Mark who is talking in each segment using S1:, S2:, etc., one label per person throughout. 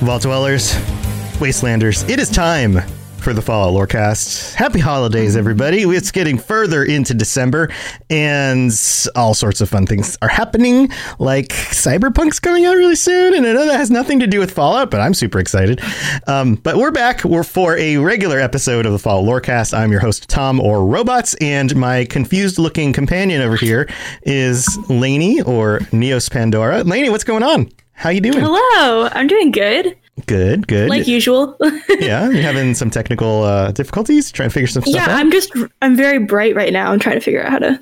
S1: Vault Dwellers, Wastelanders, it is time for the Fallout Lorecast. Happy holidays, everybody. It's getting further into December, and all sorts of fun things are happening, like Cyberpunk's coming out really soon, and I know that has nothing to do with Fallout, but I'm super excited. Um, but we're back. We're for a regular episode of the Fallout Lorecast. I'm your host, Tom, or Robots, and my confused-looking companion over here is Lainey, or Neos Pandora. Lainey, what's going on? How you doing?
S2: Hello, I'm doing good,
S1: Good, good.
S2: like usual.
S1: yeah, you're having some technical uh, difficulties trying to figure some stuff
S2: yeah,
S1: out?
S2: Yeah, I'm just I'm very bright right now. I'm trying to figure out how to.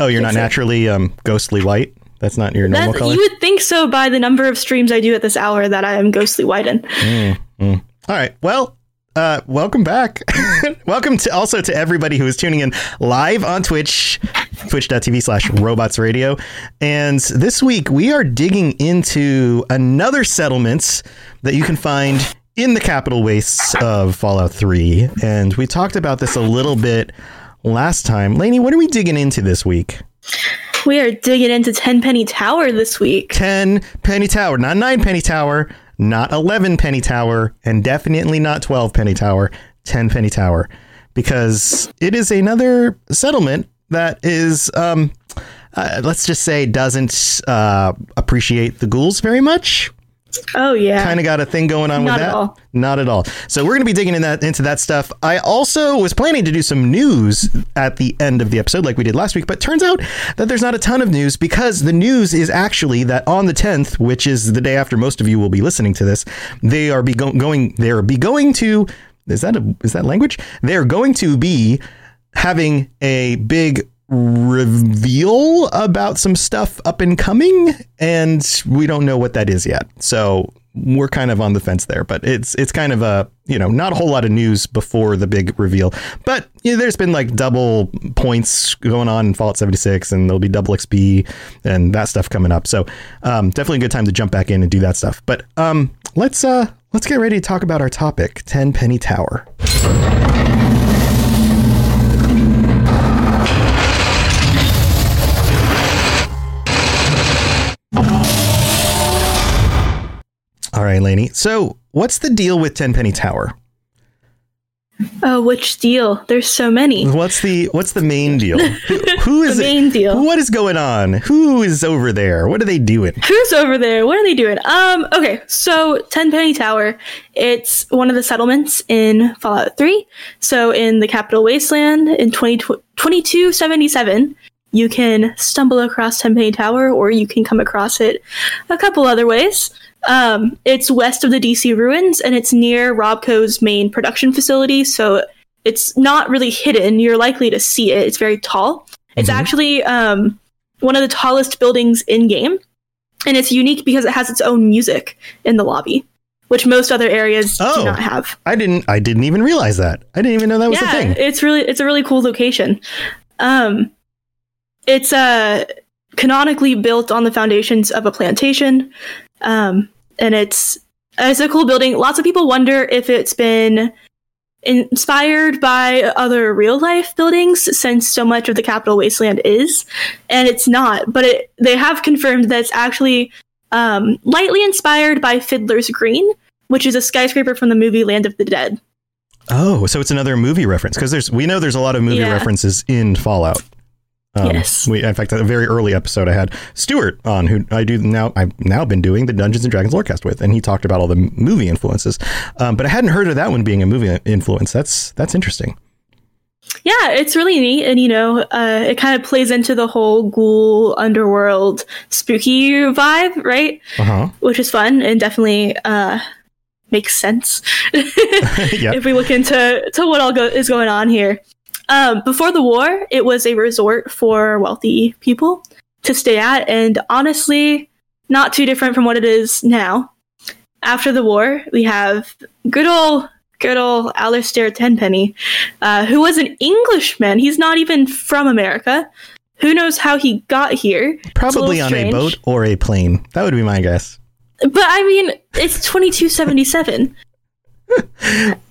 S1: oh, you're not naturally um, ghostly white. That's not your normal
S2: That,
S1: color.
S2: you would think so by the number of streams I do at this hour that I am ghostly white in.
S1: All right. Well, uh, welcome back. welcome to also to everybody who is tuning in live on Twitch, twitch.tv slash robots radio. And this week we are digging into another settlement that you can find in the capital wastes of Fallout 3. And we talked about this a little bit last time. Lainey, what are we digging into this week?
S2: We are digging into Tenpenny Tower this week.
S1: 10 penny tower, not 9 penny tower, not 11 penny tower, and definitely not 12 penny tower, 10 penny tower, because it is another settlement that is, um, uh, let's just say, doesn't uh, appreciate the ghouls very much.
S2: Oh yeah,
S1: Kind of got a thing going on
S2: Not
S1: with
S2: at
S1: that.
S2: all.
S1: Not at all. So we're going to be digging in that into that stuff. I also was planning to do some news at the end of the episode, like we did last week, but turns out that there's not a ton of news because the news is actually that on the 10th, which is the day after most of you will be listening to this, they are be go- going. They are be going to. Is that a is that language? They are going to be having a big reveal about some stuff up and coming and we don't know what that is yet. So we're kind of on the fence there but it's it's kind of a you know not a whole lot of news before the big reveal. But you know, there's been like double points going on in fallout 76 and there'll be double xp and that stuff coming up. So um, definitely a good time to jump back in and do that stuff. But um, let's uh let's get ready to talk about our topic 10 penny tower All right, Lainey. So, what's the deal with Tenpenny Tower?
S2: Oh, which deal? There's so many.
S1: What's the what's the main deal? who, who is
S2: The
S1: it-
S2: main deal.
S1: What is going on? Who is over there? What are they doing?
S2: Who's over there? What are they doing? Um, okay, so Tenpenny Tower, it's one of the settlements in Fallout 3. So in the Capital Wasteland in 20, 2277, you can stumble across Tenpenny Tower or you can come across it a couple other ways. Um, it's west of the DC ruins and it's near RobCo's main production facility, so it's not really hidden. You're likely to see it. It's very tall. It's actually um, one of the tallest buildings in game and it's unique because it has its own music in the lobby, which most other areas
S1: Oh.
S2: do not have.
S1: I didn't I didn't even realize that. I didn't even know that was a thing.
S2: it's really it's a really cool location. Um, it's uh canonically built on the foundations of a plantation, um, and it's it's a cool building. Lots of people wonder if it's been inspired by other real life buildings since so much of the capital wasteland is and it's not but it, they have confirmed that it's actually um, lightly inspired by fiddler's green which is a skyscraper from the movie land of the dead
S1: Oh, so it's another movie reference because there's we know there's a lot of movie
S2: Yeah.
S1: references in Fallout. Um,
S2: Yes.
S1: We, in fact, a very early episode I had Stuart on, who I do now. I've now been doing the Dungeons and Dragons Lorecast with, and he talked about all the movie influences. Um, but I hadn't heard of that one being a movie influence. That's that's interesting.
S2: yeah it's really neat and you know uh, it kind of plays into the whole ghoul underworld spooky vibe right
S1: Uh huh.
S2: which is fun and definitely uh, makes sense
S1: Yeah.
S2: if we look into to what all go- is going on here. Um, before the war, it was a resort for wealthy people to stay at, and honestly, not too different from what it is now. After the war, we have good old, good old Alistair Tenpenny, uh, who was an Englishman. He's not even from America. Who knows how he got here? A
S1: Probably
S2: little
S1: on a boat or a plane. That would be my guess.
S2: But I mean, it's 2277.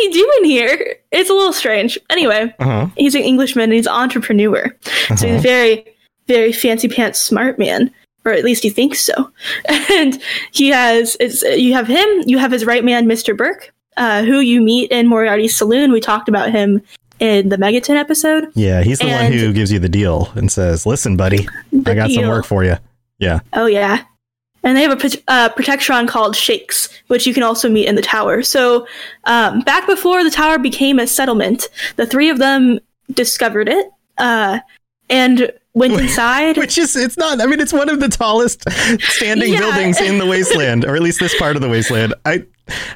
S2: he doing here? It's a little strange. Anyway,
S1: Uh huh.
S2: he's an Englishman and he's an entrepreneur. So he's a very, very fancy pants smart man. Or at least he thinks so. And he has, it's, you have him, you have his right man, Mr. Burke, uh, who you meet in Moriarty's saloon. We talked about him in the Megaton episode.
S1: Yeah, he's the one who gives you the deal and says, "Listen, buddy, I got some work for you." Yeah.
S2: Oh yeah, and they have a uh, protectron called Shakes, which you can also meet in the tower. So um, back before the tower became a settlement, the three of them discovered it uh, and went inside.
S1: Which is, it's not, I mean, it's one of the tallest standing
S2: Yeah.
S1: buildings in the wasteland, or at least this part of the wasteland. I,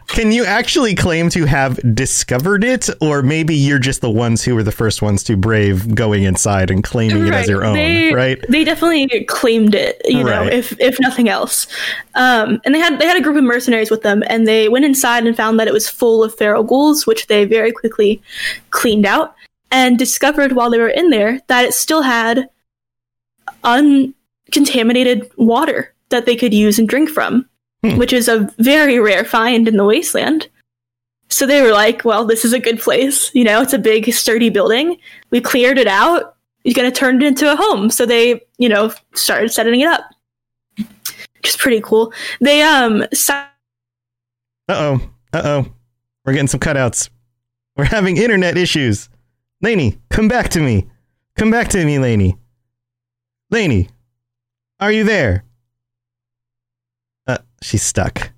S1: can you actually claim to have discovered it, or maybe you're just the ones who were the first ones to brave going inside and claiming it as your own,
S2: they,
S1: right?
S2: They definitely claimed it, you know, if if nothing else. Um, and they had they had a group of mercenaries with them, and they went inside and found that it was full of feral ghouls, which they very quickly cleaned out, and discovered while they were in there that it still had uncontaminated water that they could use and drink from,
S1: Hmm.
S2: which is a very rare find in the wasteland. So they were like, well, this is a good place. You know, it's a big, sturdy building. We cleared it out. You're going to turn it into a home. So they, you know, started setting it up. Which is pretty cool. They, um, si-
S1: Uh oh. Uh oh. We're getting some cutouts. We're having internet issues. Laney, come back to me. Come back to me, Laney. Laney, are you there? She's stuck.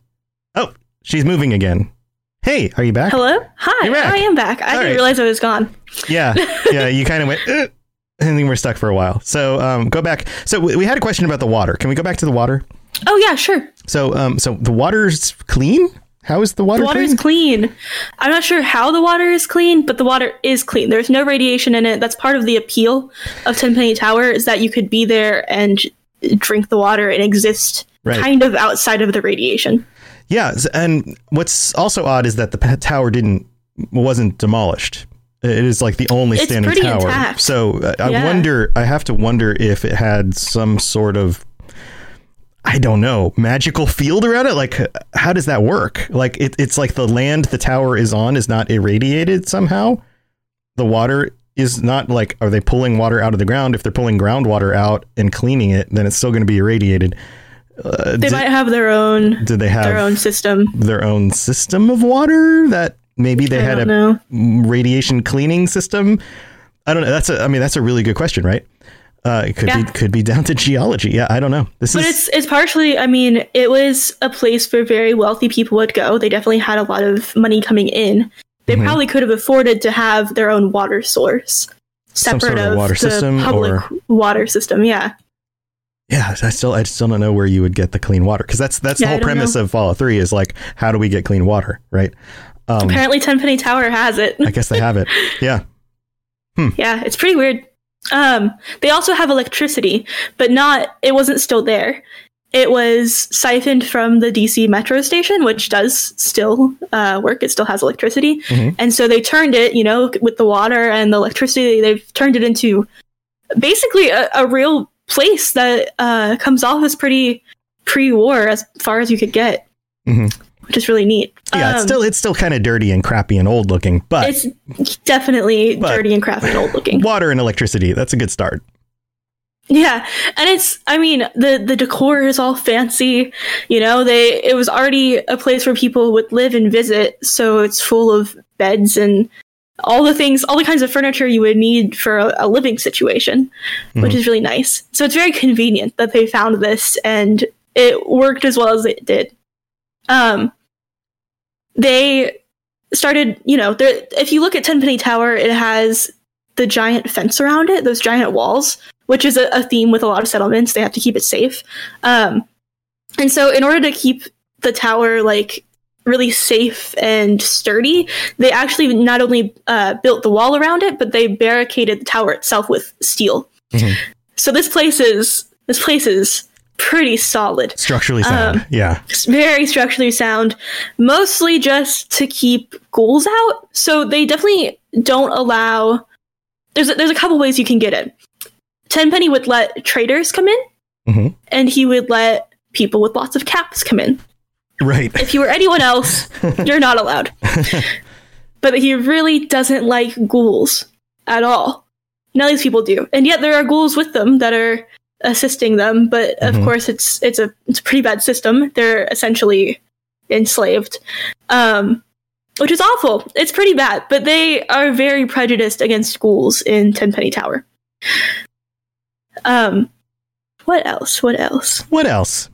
S1: Oh, she's moving again. Hey, are you back?
S2: hello? Hi.
S1: Back.
S2: I am back. I didn't
S1: right.
S2: realize I was gone.
S1: Yeah, yeah. You kind of went, "Uh," and then we're stuck for a while. So um, go back. So we we had a question about the water. Can we go back to the water?
S2: Oh, yeah, sure.
S1: So um, so the water's clean. How is the water?
S2: The water
S1: clean?
S2: is clean. I'm not sure how the water is clean, but the water is clean. There's no radiation in it. That's part of the appeal of Tenpenny Tower is that you could be there and drink the water and exist
S1: Right.
S2: kind of outside of the radiation.
S1: Yeah, and what's also odd is that the tower didn't wasn't demolished. It is like the only
S2: It's
S1: standing tower.
S2: intact.
S1: So uh, I
S2: Yeah.
S1: wonder. I have to wonder if it had some sort of. I don't know magical field around it. Like, how does that work? Like, it, it's like the land the tower is on is not irradiated somehow. The water is not like. Are they pulling water out of the ground? If they're pulling groundwater out and cleaning it, then it's still going to be irradiated. Uh,
S2: They
S1: did,
S2: might have their own
S1: did they have
S2: their own system.
S1: their own system of water that maybe they
S2: I
S1: had a
S2: know.
S1: radiation cleaning system. I don't know. That's a. I mean, that's a really good question, right? Uh, it could
S2: Yeah.
S1: be could be down to geology. Yeah, I don't know. This
S2: But
S1: is
S2: it's it's partially. I mean, it was a place where very wealthy people would go. They definitely had a lot of money coming in. They
S1: Mhm.
S2: probably could have afforded to have their own water source,
S1: Some
S2: separate
S1: sort of
S2: of
S1: water
S2: the
S1: system
S2: public
S1: or-
S2: water system. Yeah,
S1: yeah. I still I still don't know where you would get the clean water because that's that's
S2: Yeah,
S1: the whole premise
S2: know.
S1: of Fallout Three is like how do we get clean water, right? Um,
S2: apparently Tenpenny Tower has it.
S1: I guess they have it. Yeah.
S2: yeah, it's pretty weird. Um, they also have electricity, but not. It wasn't still there. It was siphoned from the DC metro station, which does still uh, work. It still has electricity,
S1: Mhm.
S2: and so they turned it. You know, with the water and the electricity, they've turned it into basically a, a real place that uh, comes off as pretty pre-war, as far as you could get,
S1: Mhm.
S2: which is really neat.
S1: Yeah, it's
S2: Um,
S1: still it's still kind of dirty and crappy and old looking, but
S2: it's definitely
S1: But-
S2: dirty and crappy and old looking.
S1: water and electricity, that's a good start.
S2: Yeah, and it's I mean the the decor is all fancy, you know, they it was already a place where people would live and visit, so it's full of beds and all the things, all the kinds of furniture you would need for a, a living situation, which
S1: Mhm.
S2: is really nice. So it's very convenient that they found this and it worked as well as it did. Um they started, you know, there if you look at Tenpenny Tower, it has the giant fence around it, those giant walls, which is a, a theme with a lot of settlements. They have to keep it safe. Um, and so, in order to keep the tower like really safe and sturdy, they actually not only uh, built the wall around it, but they barricaded the tower itself with steel.
S1: Mhm.
S2: So this place is this place is pretty solid.
S1: Structurally sound.
S2: Um,
S1: yeah.
S2: It's very structurally sound, mostly just to keep ghouls out. So they definitely don't allow. There's a, there's a couple ways you can get it. Tenpenny would let traders come in,
S1: Mhm.
S2: and he would let people with lots of caps come in.
S1: Right.
S2: If you were anyone else, you're not allowed. but he really doesn't like ghouls at all. None of these people do, and yet there are ghouls with them that are assisting them. But of
S1: Mhm.
S2: course, it's it's a it's a pretty bad system. They're essentially enslaved, um, which is awful. It's pretty bad. But they are very prejudiced against ghouls in Tenpenny Tower. Um, what else? What else?
S1: What else?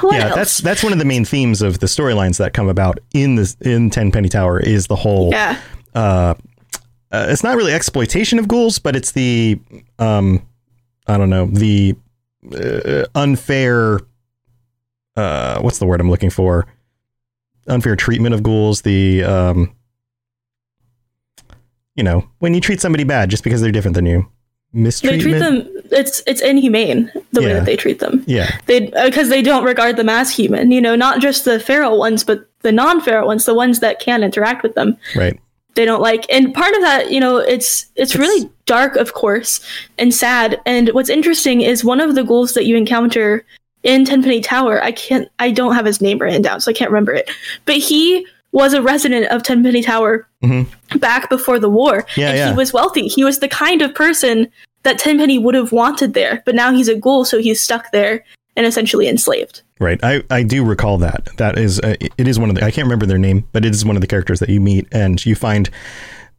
S2: What
S1: yeah,
S2: else?
S1: that's that's one of the main themes of the storylines that come about in this in Tenpenny Tower is the whole
S2: yeah.
S1: uh, uh, it's not really exploitation of ghouls, but it's the um, I don't know the uh, unfair. Uh, what's the word I'm looking for? Unfair treatment of ghouls. The um, you know, when you treat somebody bad just because they're different than you,
S2: They treat them. It's it's inhumane the way that they treat them.
S1: yeah,
S2: They because they don't regard them as human. You know, not just the feral ones, but the non-feral ones, the ones that can interact with them.
S1: right.
S2: They don't like. And part of that, you know, it's it's really dark, of course, and sad. And what's interesting is one of the ghouls that you encounter in Tenpenny Tower. I can't. I don't have his name written down, so I can't remember it. But he was a resident of Tenpenny Tower
S1: Mhm.
S2: back before the war.
S1: Yeah,
S2: and
S1: yeah.
S2: he was wealthy. He was the kind of person that Tenpenny would have wanted there, but now he's a ghoul, so he's stuck there and essentially enslaved.
S1: Right. I, I do recall that. That is uh, it is one of the I can't remember their name, but it is one of the characters that you meet and you find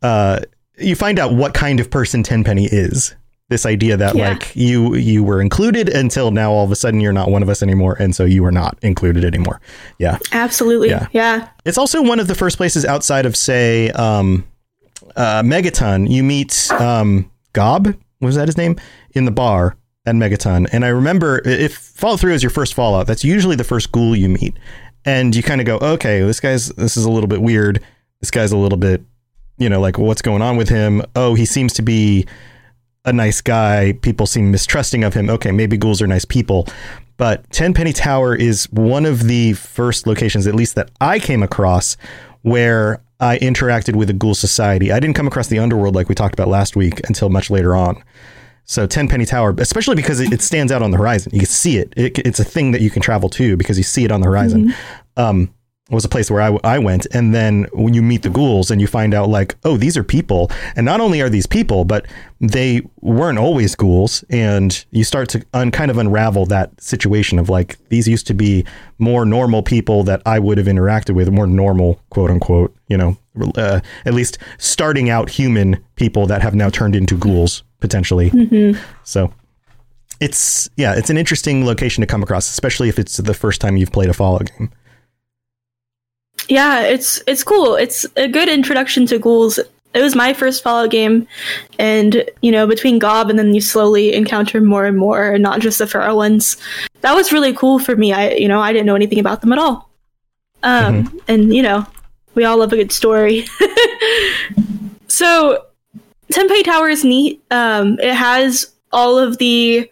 S1: uh you find out what kind of person Tenpenny is. This idea that
S2: Yeah.
S1: like you you were included until now all of a sudden you're not one of us anymore and so you are not included anymore. Yeah.
S2: Absolutely.
S1: Yeah.
S2: Yeah.
S1: It's also one of the first places outside of say um uh Megaton you meet um Gob, was that his name? In the bar at Megaton. And I remember if Fallout 3 is your first Fallout, that's usually the first ghoul you meet. And you kind of go, okay, this guy's this is a little bit weird. This guy's a little bit, you know, like what's going on with him? Oh, he seems to be a nice guy. People seem mistrusting of him. Okay, maybe ghouls are nice people. But Tenpenny Tower is one of the first locations, at least that I came across, where I interacted with a ghoul society. I didn't come across the underworld like we talked about last week until much later on. So Tenpenny Tower, especially because it, it stands out on the horizon, you can see it. it. It's a thing that you can travel to because you see it on the horizon. Um, was a place where I, I went. And then when you meet the ghouls and you find out, like, oh, these are people. And not only are these people, but they weren't always ghouls. And you start to un, kind of unravel that situation of like, these used to be more normal people that I would have interacted with, more normal, quote unquote, you know, uh, at least starting out human people that have now turned into ghouls potentially. So it's, yeah, it's an interesting location to come across, especially if it's the first time you've played a Fallout game.
S2: Yeah, it's it's cool. It's a good introduction to ghouls. It was my first Fallout game, and you know, between Gob and then you slowly encounter more and more, and not just the feral ones. That was really cool for me. I you know I didn't know anything about them at all. Um, and you know, we all love a good story. so, Tenpenny Tower is neat. Um, it has all of the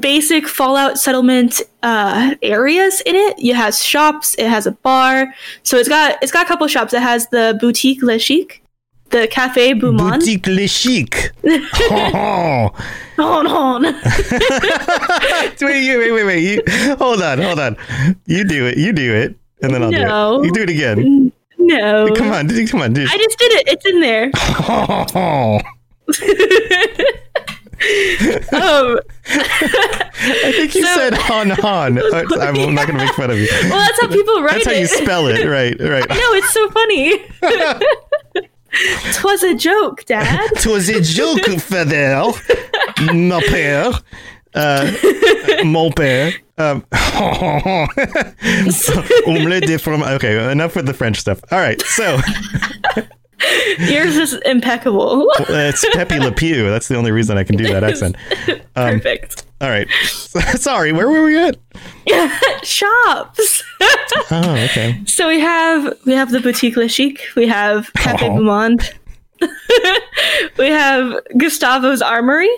S2: basic Fallout settlement uh, areas in it. It has shops. It has a bar. So it's got it's got a couple shops. It has the boutique Le Chic, the Cafe Boumon.
S1: Boutique Le Chic. oh.
S2: Hold on.
S1: wait, wait, wait, wait. You, hold on, hold on. You do it. You do it, and then I'll
S2: No.
S1: do it. You do it again.
S2: no.
S1: Come on, dude, come on, dude.
S2: I just did it. It's in there. Um,
S1: I think you
S2: So-
S1: said Han Han. Uh, I'm, I'm not going to make fun of you.
S2: well, that's how people write it.
S1: That's how you spell it, right? Right.
S2: no, it's so funny. Twas a joke, Dad.
S1: Twas a joke, Fidel. Mon père. Uh, mon père. Um, omelette de fromage. Okay, enough with the French stuff. All right, so
S2: Yours is impeccable.
S1: it's Pepe Le Pew. That's the only reason I can do that accent. Um,
S2: Perfect.
S1: All right. Sorry, where were we at?
S2: Shops.
S1: Oh, okay.
S2: So we have we have the boutique Le Chic. We have Cafe
S1: Oh.
S2: Beaumont. we have Gustavo's Armory,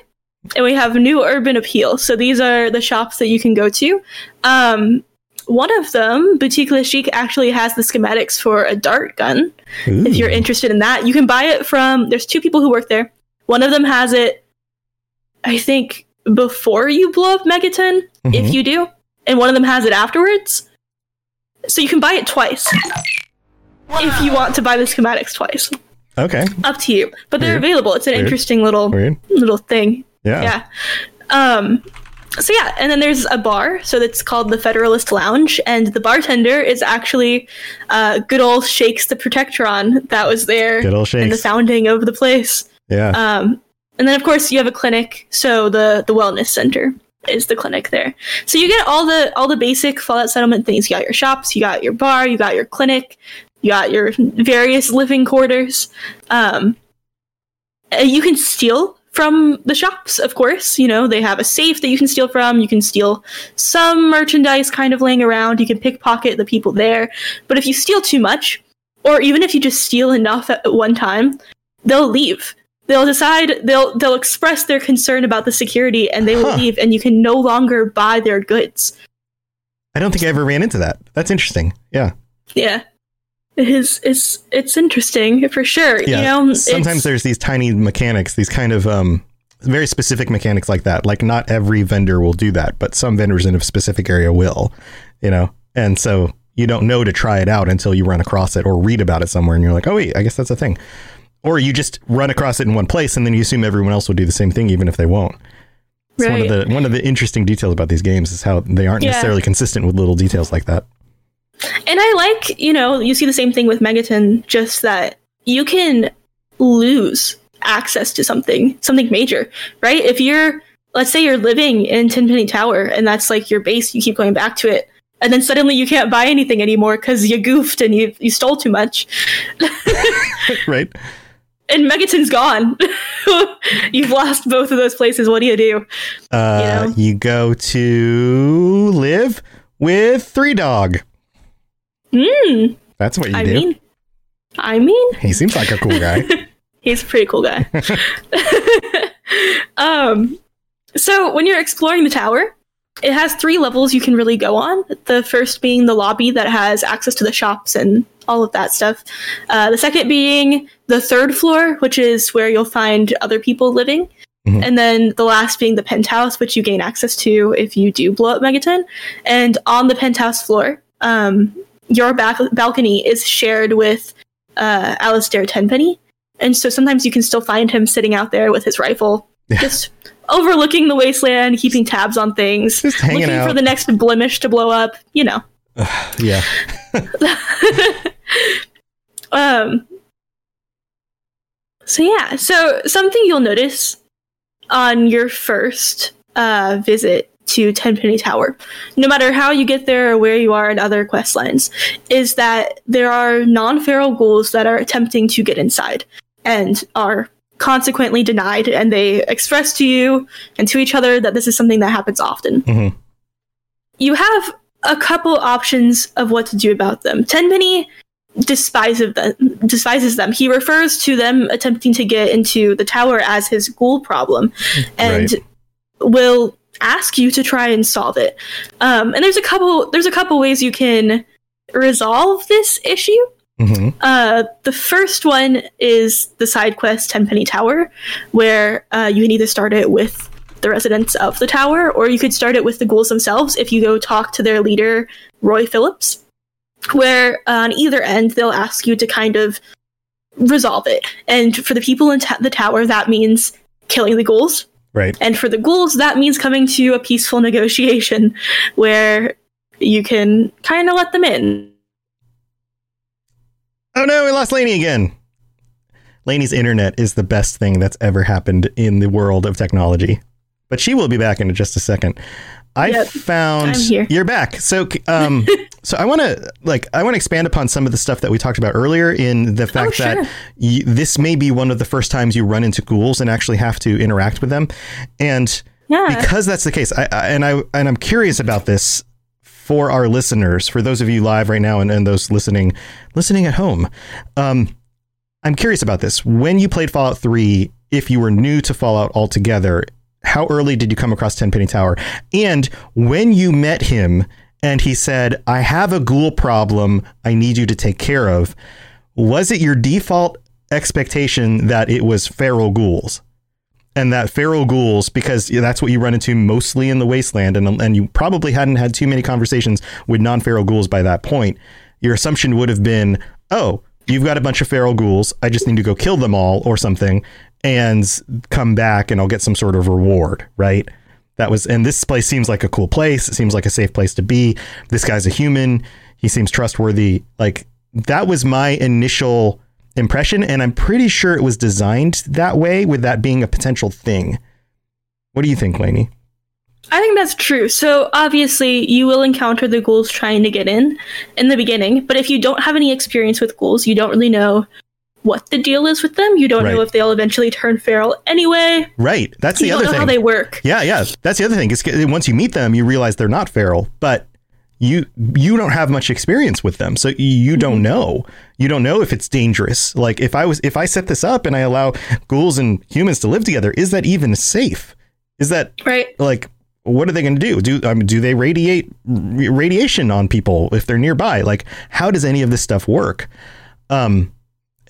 S2: and we have New Urban Appeal. So these are the shops that you can go to. Um, one of them, Boutique Le Chic, actually has the schematics for a dart gun. If you're interested in that, you can buy it from. There's two people who work there. One of them has it, I think, before you blow up Megaton, if you do, and one of them has it afterwards. So you can buy it twice if you want to buy the schematics twice.
S1: Okay.
S2: Up to you, but they're
S1: Weird.
S2: available. It's an
S1: Weird.
S2: interesting little
S1: Weird.
S2: little thing.
S1: Yeah.
S2: Yeah. Um. So yeah, and then there's a bar, so that's called the Federalist Lounge, and the bartender is actually uh, good old Shakes the Protectron that was there
S1: Good old
S2: in the
S1: Shakes.
S2: founding of the place.
S1: Yeah.
S2: Um, and then of course you have a clinic, so the the wellness center is the clinic there. So you get all the all the basic Fallout settlement things. You got your shops, you got your bar, you got your clinic, you got your various living quarters. Um, uh, you can steal from the shops, of course. You know they have a safe that you can steal from. You can steal some merchandise kind of laying around. You can pickpocket the people there. But if you steal too much, or even if you just steal enough at one time, they'll leave they'll decide they'll they'll express their concern about the security and they will
S1: Huh.
S2: leave and you can no longer buy their goods
S1: I don't think I ever ran into that. That's interesting. Yeah.
S2: yeah it is it's it's interesting for sure
S1: Yeah.
S2: you know
S1: Sometimes there's these tiny mechanics, these kind of um, very specific mechanics like that. Like not every vendor will do that, but some vendors in a specific area will, you know? And so you don't know to try it out until you run across it or read about it somewhere and you're like, oh, wait, I guess that's a thing. Or you just run across it in one place and then you assume everyone else will do the same thing, even if they won't. It's one of the one of the interesting details about these games is how they aren't
S2: Yeah.
S1: necessarily consistent with little details like that.
S2: And i like you know you see the same thing with megaton just that you can lose access to something something major right if you're let's say you're living in Tenpenny Tower and that's like your base you keep going back to it and then suddenly you can't buy anything anymore because you goofed and you, you stole too much
S1: right?
S2: and Megaton's gone. You've lost both of those places. What do you do?
S1: Uh,
S2: You know?
S1: you go to live with Three Dog.
S2: Hmm.
S1: That's what you
S2: I
S1: do.
S2: mean, I mean,
S1: he seems like a cool guy.
S2: he's a pretty cool guy. um, so when you're exploring the tower, it has three levels you can really go on. The first being the lobby that has access to the shops and all of that stuff. Uh, the second being the third floor, which is where you'll find other people living.
S1: Mhm.
S2: And then the last being the penthouse, which you gain access to if you do blow up Megaton. And on the penthouse floor, um, your back- balcony is shared with uh, Alistair Tenpenny, and so sometimes you can still find him sitting out there with his rifle, just overlooking the wasteland, keeping tabs on things, looking for the next blemish to blow up. You know.
S1: Yeah.
S2: Um. So yeah, so something you'll notice on your first uh, visit to Tenpenny Tower, no matter how you get there or where you are in other quest lines, is that there are non-feral ghouls that are attempting to get inside and are consequently denied, and they express to you and to each other that this is something that happens often.
S1: Mhm.
S2: You have a couple options of what to do about them. Tenpenny despises them, despises them. He refers to them attempting to get into the tower as his ghoul problem, and
S1: Right.
S2: will ask you to try and solve it. Um, and there's a couple there's a couple ways you can resolve this issue.
S1: hmm
S2: Uh, the first one is the side quest Tenpenny Tower, where uh, you can either start it with the residents of the tower, or you could start it with the ghouls themselves if you go talk to their leader, Roy Phillips, where uh, on either end they'll ask you to kind of resolve it. And for the people in ta- the tower, that means killing the ghouls.
S1: Right.
S2: And for the ghouls, that means coming to a peaceful negotiation where you can kind of let them in.
S1: Oh no, we lost Lainey again. Lainey's internet is the best thing that's ever happened in the world of technology. But she will be back in just a second. I
S2: Yep,
S1: found you're back. So um so I want to like I want to expand upon some of the stuff that we talked about earlier in the fact
S2: Oh, sure.
S1: that y this may be one of the first times you run into ghouls and actually have to interact with them. And
S2: Yeah.
S1: because that's the case, I, I and I and I'm curious about this for our listeners, for those of you live right now and, and those listening listening at home. Um, I'm curious about this. When you played Fallout 3, if you were new to Fallout altogether, how early did you come across Tenpenny Tower? And when you met him and he said, I have a ghoul problem I need you to take care of, was it your default expectation that it was feral ghouls? and that feral ghouls because that's what you run into mostly in the wasteland and, and you probably hadn't had too many conversations with non-feral ghouls by that point your assumption would have been oh you've got a bunch of feral ghouls i just need to go kill them all or something and come back and i'll get some sort of reward right? That was and this place seems like a cool place. It seems like a safe place to be. This guy's a human. He seems trustworthy. Like that was my initial impression and i'm pretty sure it was designed that way with that being a potential thing. What do you think Lainey?
S2: I think that's true. So obviously, you will encounter the ghouls trying to get in in the beginning, but if you don't have any experience with ghouls, you don't really know what the deal is with them. You don't know if they'll eventually turn feral anyway.
S1: right. That's the
S2: you
S1: other
S2: don't know
S1: thing.
S2: how they work.
S1: yeah yeah. That's the other thing. Is once you meet them you realize they're not feral but you you don't have much experience with them. So you don't know. You don't know if it's dangerous. Like if i was if i set this up and i allow ghouls and humans to live together is that even safe? Is that
S2: Right.
S1: like what are they going to do? Do I mean, do they radiate radiation on people if they're nearby? Like how does any of this stuff work? Um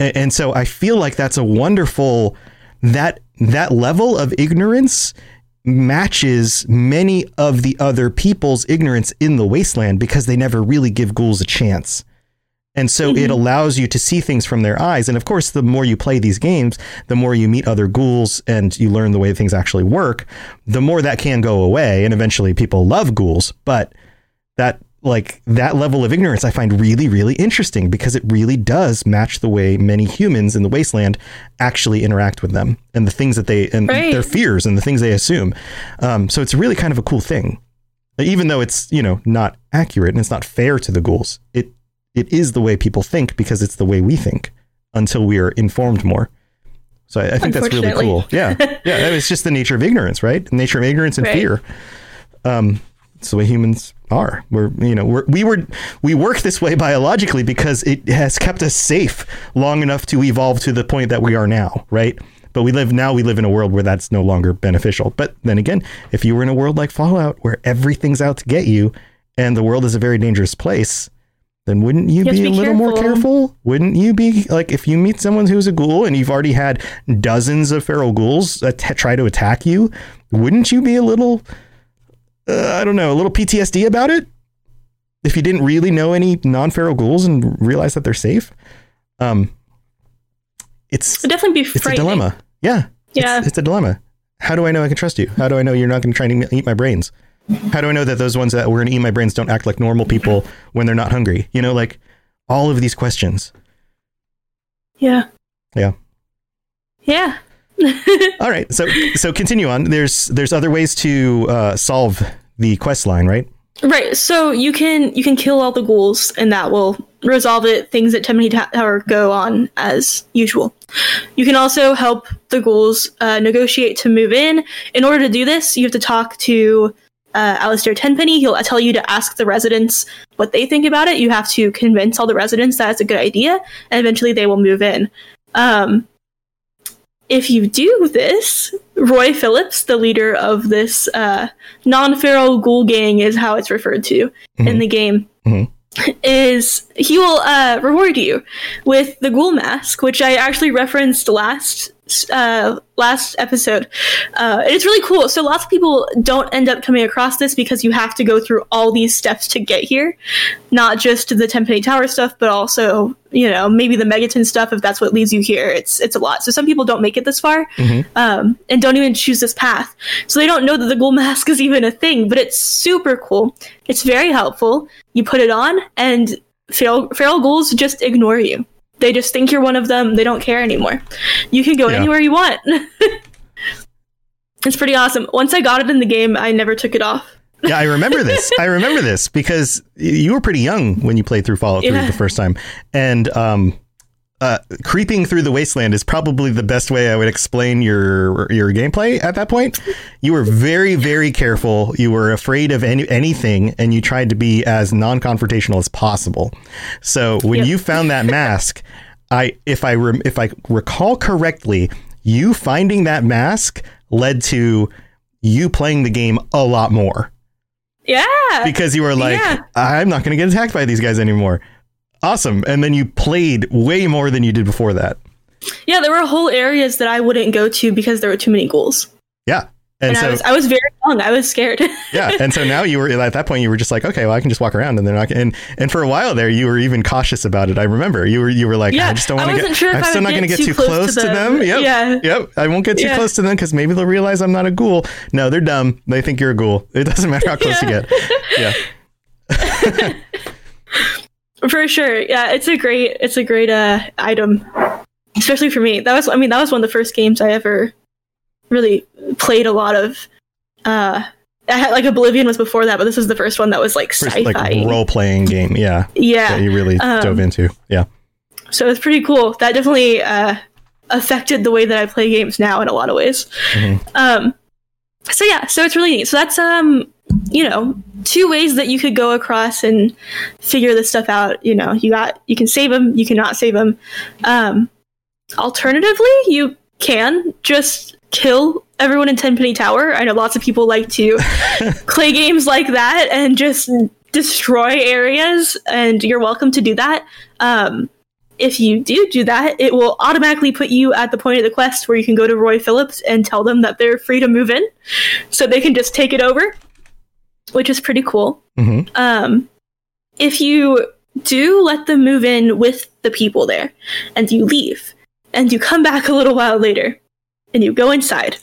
S1: and, and so i feel like that's a wonderful that that level of ignorance matches many of the other people's ignorance in the wasteland because they never really give ghouls a chance and so it mm-hmm. allows you to see things from their eyes. And of course, the more you play these games, the more you meet other ghouls and you learn the way things actually work, the more that can go away. And eventually people love ghouls. But that like that level of ignorance I find really, really interesting because it really does match the way many humans in the wasteland actually interact with them and the things that they and
S2: Right.
S1: their fears and the things they assume. Um, so it's really kind of a cool thing. Even though it's you know not accurate and it's not fair to the ghouls it it is the way people think because it's the way we think until we are informed more. So i, I think that's really cool. Yeah. Yeah it's just the nature of ignorance right? The nature of ignorance and
S2: Right.
S1: fear. Um it's the way humans are. We're you know we're, we were we work this way biologically because it has kept us safe long enough to evolve to the point that we are now right? But we live now we live in a world where that's no longer beneficial. But then again if you were in a world like fallout where everything's out to get you and the world is a very dangerous place then wouldn't you,
S2: You have
S1: be, a
S2: be
S1: little more
S2: careful.
S1: careful? Wouldn't you be like if you meet someone who's a ghoul and you've already had dozens of feral ghouls att- try to attack you wouldn't you be a little uh, i don't know a little ptsd about it if you didn't really know any non-feral ghouls and realize that they're safe. Um, it's
S2: It'd definitely be
S1: it's a dilemma. Yeah,
S2: Yeah.
S1: it's, it's a dilemma. How do I know I can trust you? How do I know you're not going to try and eat my brains? How do I know that those ones that were going to eat my brains don't act like normal people when they're not hungry? You know, like all of these questions.
S2: Yeah.
S1: Yeah.
S2: Yeah.
S1: All right. So so continue on. There's there's other ways to uh, solve the quest line, right?
S2: Right. So you can you can kill all the ghouls, and that will resolve it. Things at Tenpenny Tower go on as usual. You can also help the ghouls uh, negotiate to move in. In order to do this, you have to talk to uh, Alistair Tenpenny. He'll tell you to ask the residents what they think about it. You have to convince all the residents that it's a good idea, and eventually they will move in. Um, if you do this, Roy Phillips, the leader of this uh, non-feral ghoul gang, is how it's referred to in the game.
S1: Mhm.
S2: Is he will uh, reward you with the ghoul mask, which I actually referenced last uh, last episode. Uh, it's really cool. So lots of people don't end up coming across this because you have to go through all these steps to get here, not just the Tenpenny Tower stuff, but also you know maybe the Megaton stuff if that's what leads you here. It's it's a lot. So some people don't make it this far um, and don't even choose this path, so they don't know that the ghoul mask is even a thing. But it's super cool. It's very helpful. You put it on, and feral, feral ghouls just ignore you. They just think you're one of them. They don't care anymore. You can go
S1: Yeah.
S2: anywhere you want. it's pretty awesome. Once I got it in the game, I never took it off.
S1: Yeah, I remember this. I remember this because you were pretty young when you played through Fallout 3
S2: Yeah.
S1: the first time. And um uh, creeping through the wasteland is probably the best way I would explain your your gameplay at that point. You were very very careful. You were afraid of any anything, and you tried to be as non-confrontational as possible. So when
S2: Yep.
S1: you found that mask, I if I rem- if I recall correctly, you finding that mask led to you playing the game a lot more
S2: Yeah.
S1: because you were like,
S2: Yeah.
S1: I'm not going to get attacked by these guys anymore. Awesome. And then you played way more than you did before that.
S2: Yeah, there were whole areas that I wouldn't go to because there were too many ghouls.
S1: Yeah. And,
S2: And I
S1: so,
S2: was I was very young. I was scared.
S1: yeah. And so now you were at that point, you were just like, okay, well, I can just walk around and they're not. And, and for a while there, you were even cautious about it. I remember you were, you were like,
S2: Yeah,
S1: I just don't want to get,
S2: sure
S1: I'm still not going to
S2: get too close
S1: close
S2: to
S1: them.
S2: them.
S1: Yep.
S2: Yeah.
S1: Yep. I won't get too
S2: Yeah.
S1: close to them because maybe they'll realize I'm not a ghoul. No, they're dumb. They think you're a ghoul. It doesn't matter how close you get. Yeah.
S2: For sure. Yeah, it's a great it's a great uh item. Especially for me. That was I mean, that was one of the first games I ever really played a lot of uh I had like Oblivion was before that, but this was the first one that was like sci-fi.
S1: like role playing game. Yeah.
S2: yeah.
S1: That you really
S2: Um,
S1: dove into. Yeah.
S2: So it's pretty cool. That definitely uh affected the way that I play games now in a lot of ways.
S1: Mm-hmm.
S2: Um so yeah, so it's really neat. So that's um you know, two ways that you could go across and figure this stuff out. You know, you got you can save them, you cannot save them. Um, alternatively, you can just kill everyone in Tenpenny Tower. I know lots of people like to play games like that and just destroy areas, and you're welcome to do that. Um, if you do do that, it will automatically put you at the point of the quest where you can go to Roy Phillips and tell them that they're free to move in, so they can just take it over, which is pretty cool.
S1: Mhm.
S2: Um, if you do let them move in with the people there, and you leave, and you come back a little while later, and you go inside,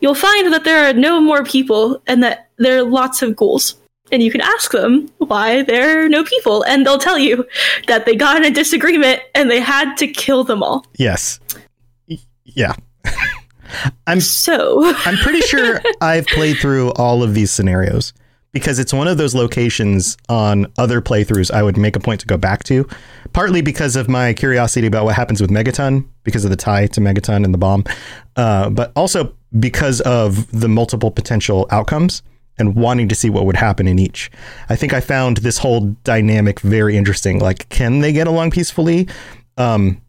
S2: you'll find that there are no more people, and that there are lots of ghouls. And you can ask them why there are no people, and they'll tell you that they got in a disagreement and they had to kill them all.
S1: Yes. Yeah. I'm
S2: So,
S1: I'm pretty sure I've played through all of these scenarios because it's one of those locations on other playthroughs I would make a point to go back to, partly because of my curiosity about what happens with Megaton, because of the tie to Megaton and the bomb, uh, but also because of the multiple potential outcomes and wanting to see what would happen in each. I think I found this whole dynamic very interesting. Like, can they get along peacefully? Um,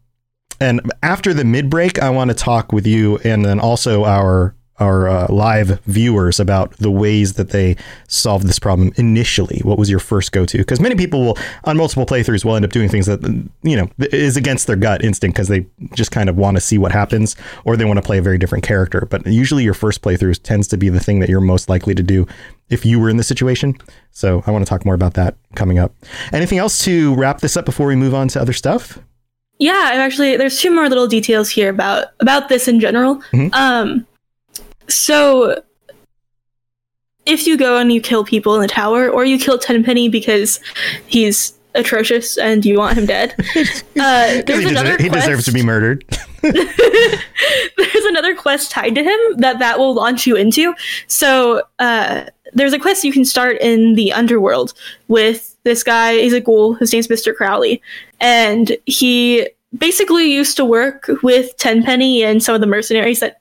S1: and after the mid break, I want to talk with you and then also our our uh, live viewers about the ways that they solved this problem initially. What was your first go to? Because many people will, on multiple playthroughs, will end up doing things that you know is against their gut instinct because they just kind of want to see what happens or they want to play a very different character. But usually, your first playthrough tends to be the thing that you're most likely to do if you were in this situation. So I want to talk more about that coming up. Anything else to wrap this up before we move on to other stuff?
S2: Yeah, I've actually there's two more little details here about about this in general.
S1: Mhm.
S2: Um, so if you go and you kill people in the tower, or you kill Tenpenny because he's atrocious and you want him dead, uh, there's
S1: he,
S2: another
S1: he deserves to be murdered.
S2: there's another quest tied to him that that will launch you into. So uh, there's a quest you can start in the underworld with this guy. He's a ghoul. His name's Mr. Crowley, and he basically used to work with Tenpenny and some of the mercenaries that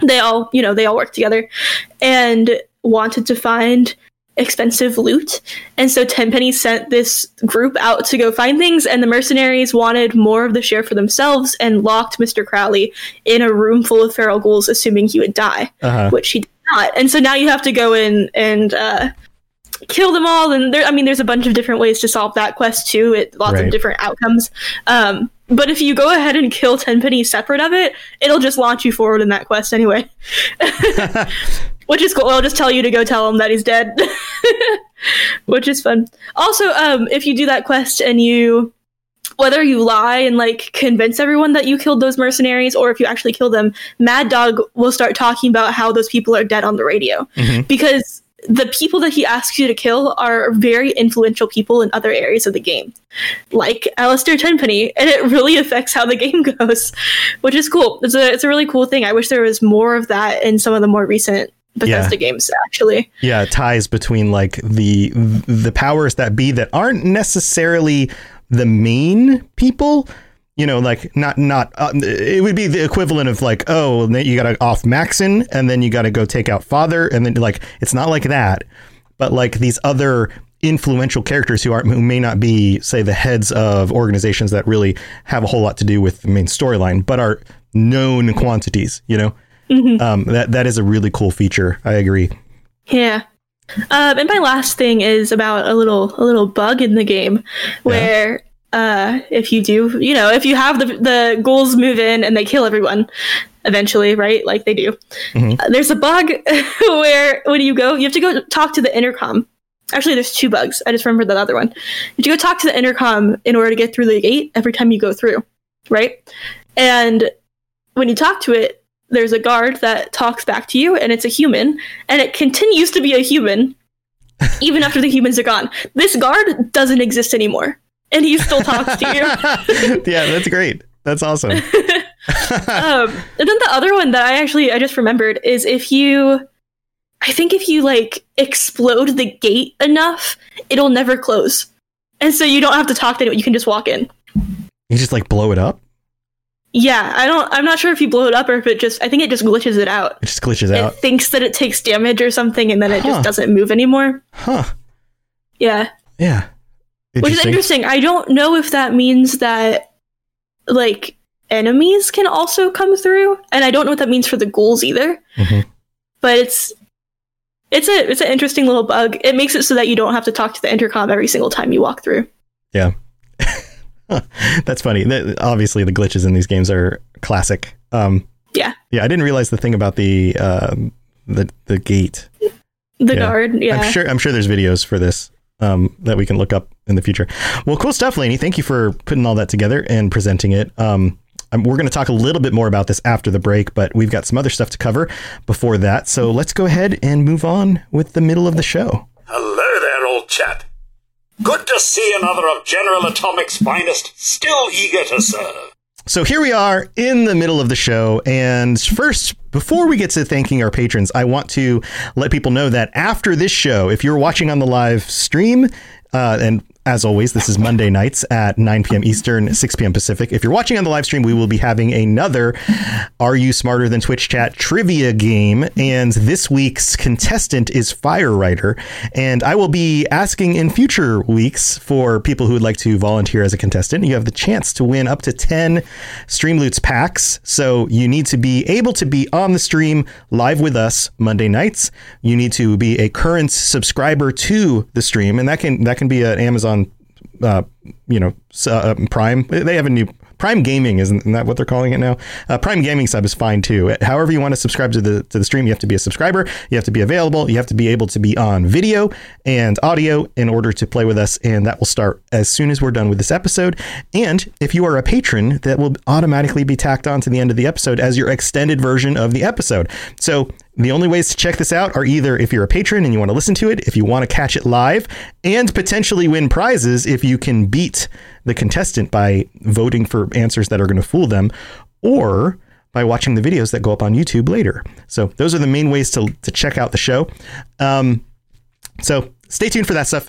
S2: they all, you know, they all work together, and wanted to find expensive loot. And so Tenpenny sent this group out to go find things, and the mercenaries wanted more of the share for themselves and locked Mr. Crowley in a room full of feral ghouls, assuming he would die,
S1: Uh-huh.
S2: which he did not. And so now you have to go in and uh, kill them all. And there, I mean, there's a bunch of different ways to solve that quest too. It lots
S1: Right.
S2: of different outcomes. Um, but if you go ahead and kill Tenpenny separate of it, it'll just launch you forward in that quest anyway. which is cool. I'll just tell you to go tell him that he's dead, which is fun. Also, um, if you do that quest and you, whether you lie and like convince everyone that you killed those mercenaries, or if you actually kill them, Mad Dog will start talking about how those people are dead on the radio because the people that he asks you to kill are very influential people in other areas of the game, like Alistair Tenpenny, and it really affects how the game goes, which is cool. It's a it's a really cool thing. I wish there was more of that in some of the more recent Bethesda games, actually.
S1: yeah ties between like the the powers that be that aren't necessarily the main people you know like not not uh, it would be the equivalent of like oh you gotta off Maxson and then you gotta go take out father and then like it's not like that. But like these other influential characters who aren't who may not be say the heads of organizations that really have a whole lot to do with the main storyline but are known quantities you know? Um, that that is a really cool feature. I agree.
S2: Yeah. Um, and my last thing is about a little a little bug in the game where uh, if you do, you know, if you have the the ghouls move in and they kill everyone eventually, right? Like they do. Uh, there's a bug where when you go, you have to go talk to the intercom. Actually, there's two bugs. I just remembered that other one. You have to go talk to the intercom in order to get through the gate every time you go through, right? And when you talk to it, there's a guard that talks back to you, and it's a human, and it continues to be a human even after the humans are gone. This guard doesn't exist anymore, and he still talks to you.
S1: yeah that's great that's awesome
S2: um, and then the other one that I actually I just remembered is if you, I think if you like explode the gate enough, it'll never close, and so you don't have to talk to anyone. You can just walk in.
S1: you just like blow it up
S2: Yeah, I don't. I'm not sure if you blow it up or if it just. I think it just glitches it out.
S1: it just glitches
S2: It
S1: out
S2: thinks that it takes damage or something, and then it
S1: Huh.
S2: just doesn't move anymore.
S1: huh
S2: Yeah.
S1: yeah
S2: Which is interesting. I don't know if that means that like enemies can also come through, and I don't know what that means for the ghouls either.
S1: Mhm.
S2: But it's it's a it's an interesting little bug. It makes it so that you don't have to talk to the intercom every single time you walk through.
S1: yeah that's funny That- obviously the glitches in these games are classic um
S2: Yeah,
S1: yeah i didn't realize the thing about the um the the gate
S2: the
S1: Yeah.
S2: guard. Yeah,
S1: i'm sure i'm sure there's videos for this um that we can look up in the future well cool stuff Lainey. thank you for putting all that together and presenting it um um, we're going to talk a little bit more about this after the break, but we've got some other stuff to cover before that. So let's go ahead and move on with the middle of the show.
S3: Hello there, old chap. Good to see another of General Atomic's finest, still eager to serve.
S1: So here we are in the middle of the show. And first, before we get to thanking our patrons, I want to let people know that after this show, if you're watching on the live stream, uh, and as always, this is Monday nights at 9 p.m. Eastern, 6 p.m. Pacific. If you're watching on the live stream, we will be having another Are You Smarter Than Twitch Chat trivia game. And this week's contestant is Firewriter. And I will be asking in future weeks for people who would like to volunteer as a contestant. You have the chance to win up to 10 stream Streamloots packs. So you need to be able to be on the stream live with us Monday nights. You need to be a current subscriber to the stream, and that can that can be an Amazon uh, you know, uh, Prime. They have a new Prime Gaming isn't that what they're calling it now? Uh, Prime Gaming sub is fine too. However you want to subscribe to the to the stream, you have to be a subscriber. You have to be available. You have to be able to be on video and audio in order to play with us, and that will start as soon as we're done with this episode. And if you are a patron, that will automatically be tacked on to the end of the episode as your extended version of the episode. So the only ways to check this out are either if you're a patron and you want to listen to it, if you want to catch it live, and potentially win prizes if you can beat the contestant by voting for answers that are going to fool them, or by watching the videos that go up on YouTube later. So those are the main ways to, to check out the show. Um, so stay tuned for that stuff.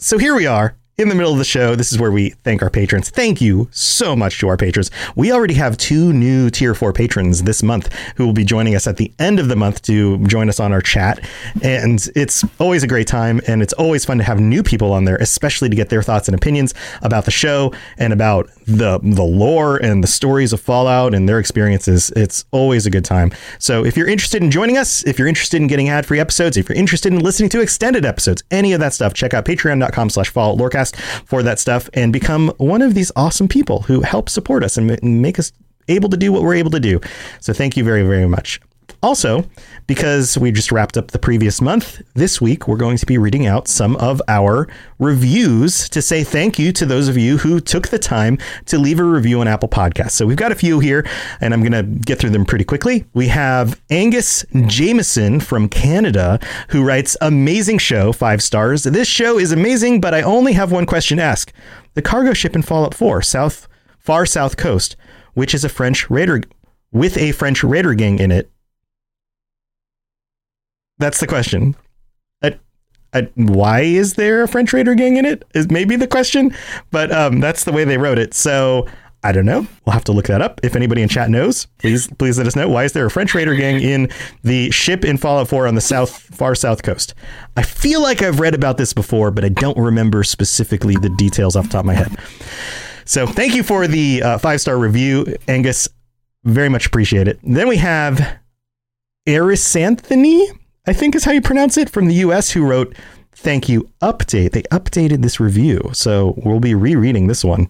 S1: So here we are in the middle of the show. This is where we thank our patrons. Thank you so much to our patrons. We already have two new tier four patrons this month who will be joining us at the end of the month to join us on our chat. And it's always a great time. And it's always fun to have new people on there, especially to get their thoughts and opinions about the show and about the, the lore and the stories of Fallout and their experiences. It's always a good time. So if you're interested in joining us, if you're interested in getting ad free episodes, if you're interested in listening to extended episodes, any of that stuff, check out patreon.com slash Fallout Lorecast for that stuff and become one of these awesome people who help support us and make us able to do what we're able to do. So thank you very, very much. Also, because we just wrapped up the previous month, this week we're going to be reading out some of our reviews to say thank you to those of you who took the time to leave a review on Apple Podcasts. So we've got a few here, and I'm going to get through them pretty quickly. We have Angus Jameson from Canada who writes, Amazing show, five stars. This show is amazing, but I only have one question to ask. The cargo ship in Fallout 4, South, Far South Coast, which is a French raider with a French raider gang in it, that's the question. Uh, uh, why is there a French Raider gang in it? Is maybe the question, but um, that's the way they wrote it. So I don't know. We'll have to look that up. If anybody in chat knows, please please let us know. Why is there a French Raider gang in the ship in Fallout 4 on the south far south coast? I feel like I've read about this before, but I don't remember specifically the details off the top of my head. So thank you for the uh, five star review, Angus. Very much appreciate it. Then we have Arisanthony. I think is how you pronounce it, from the US, who wrote, Thank you, update. They updated this review, so we'll be rereading this one.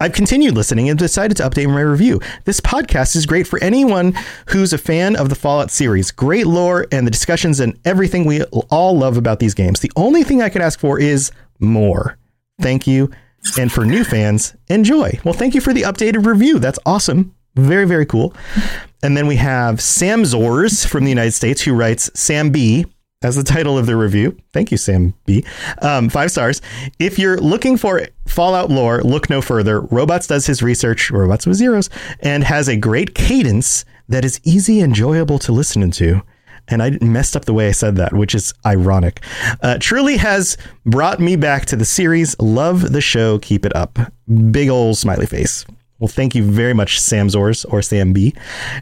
S1: I've continued listening and decided to update my review. This podcast is great for anyone who's a fan of the Fallout series. Great lore and the discussions and everything we all love about these games. The only thing I could ask for is more. Thank you. And for new fans, enjoy. Well, thank you for the updated review. That's awesome. Very, very cool. And then we have Sam Zors from the United States who writes Sam B. as the title of the review. Thank you, Sam B. Um, five stars. If you're looking for Fallout lore, look no further. Robots does his research, Robots with Zeros, and has a great cadence that is easy enjoyable to listen to. And I messed up the way I said that, which is ironic. Uh, truly has brought me back to the series. Love the show. Keep it up. Big old smiley face. Well, thank you very much, Sam Zors or Sam B.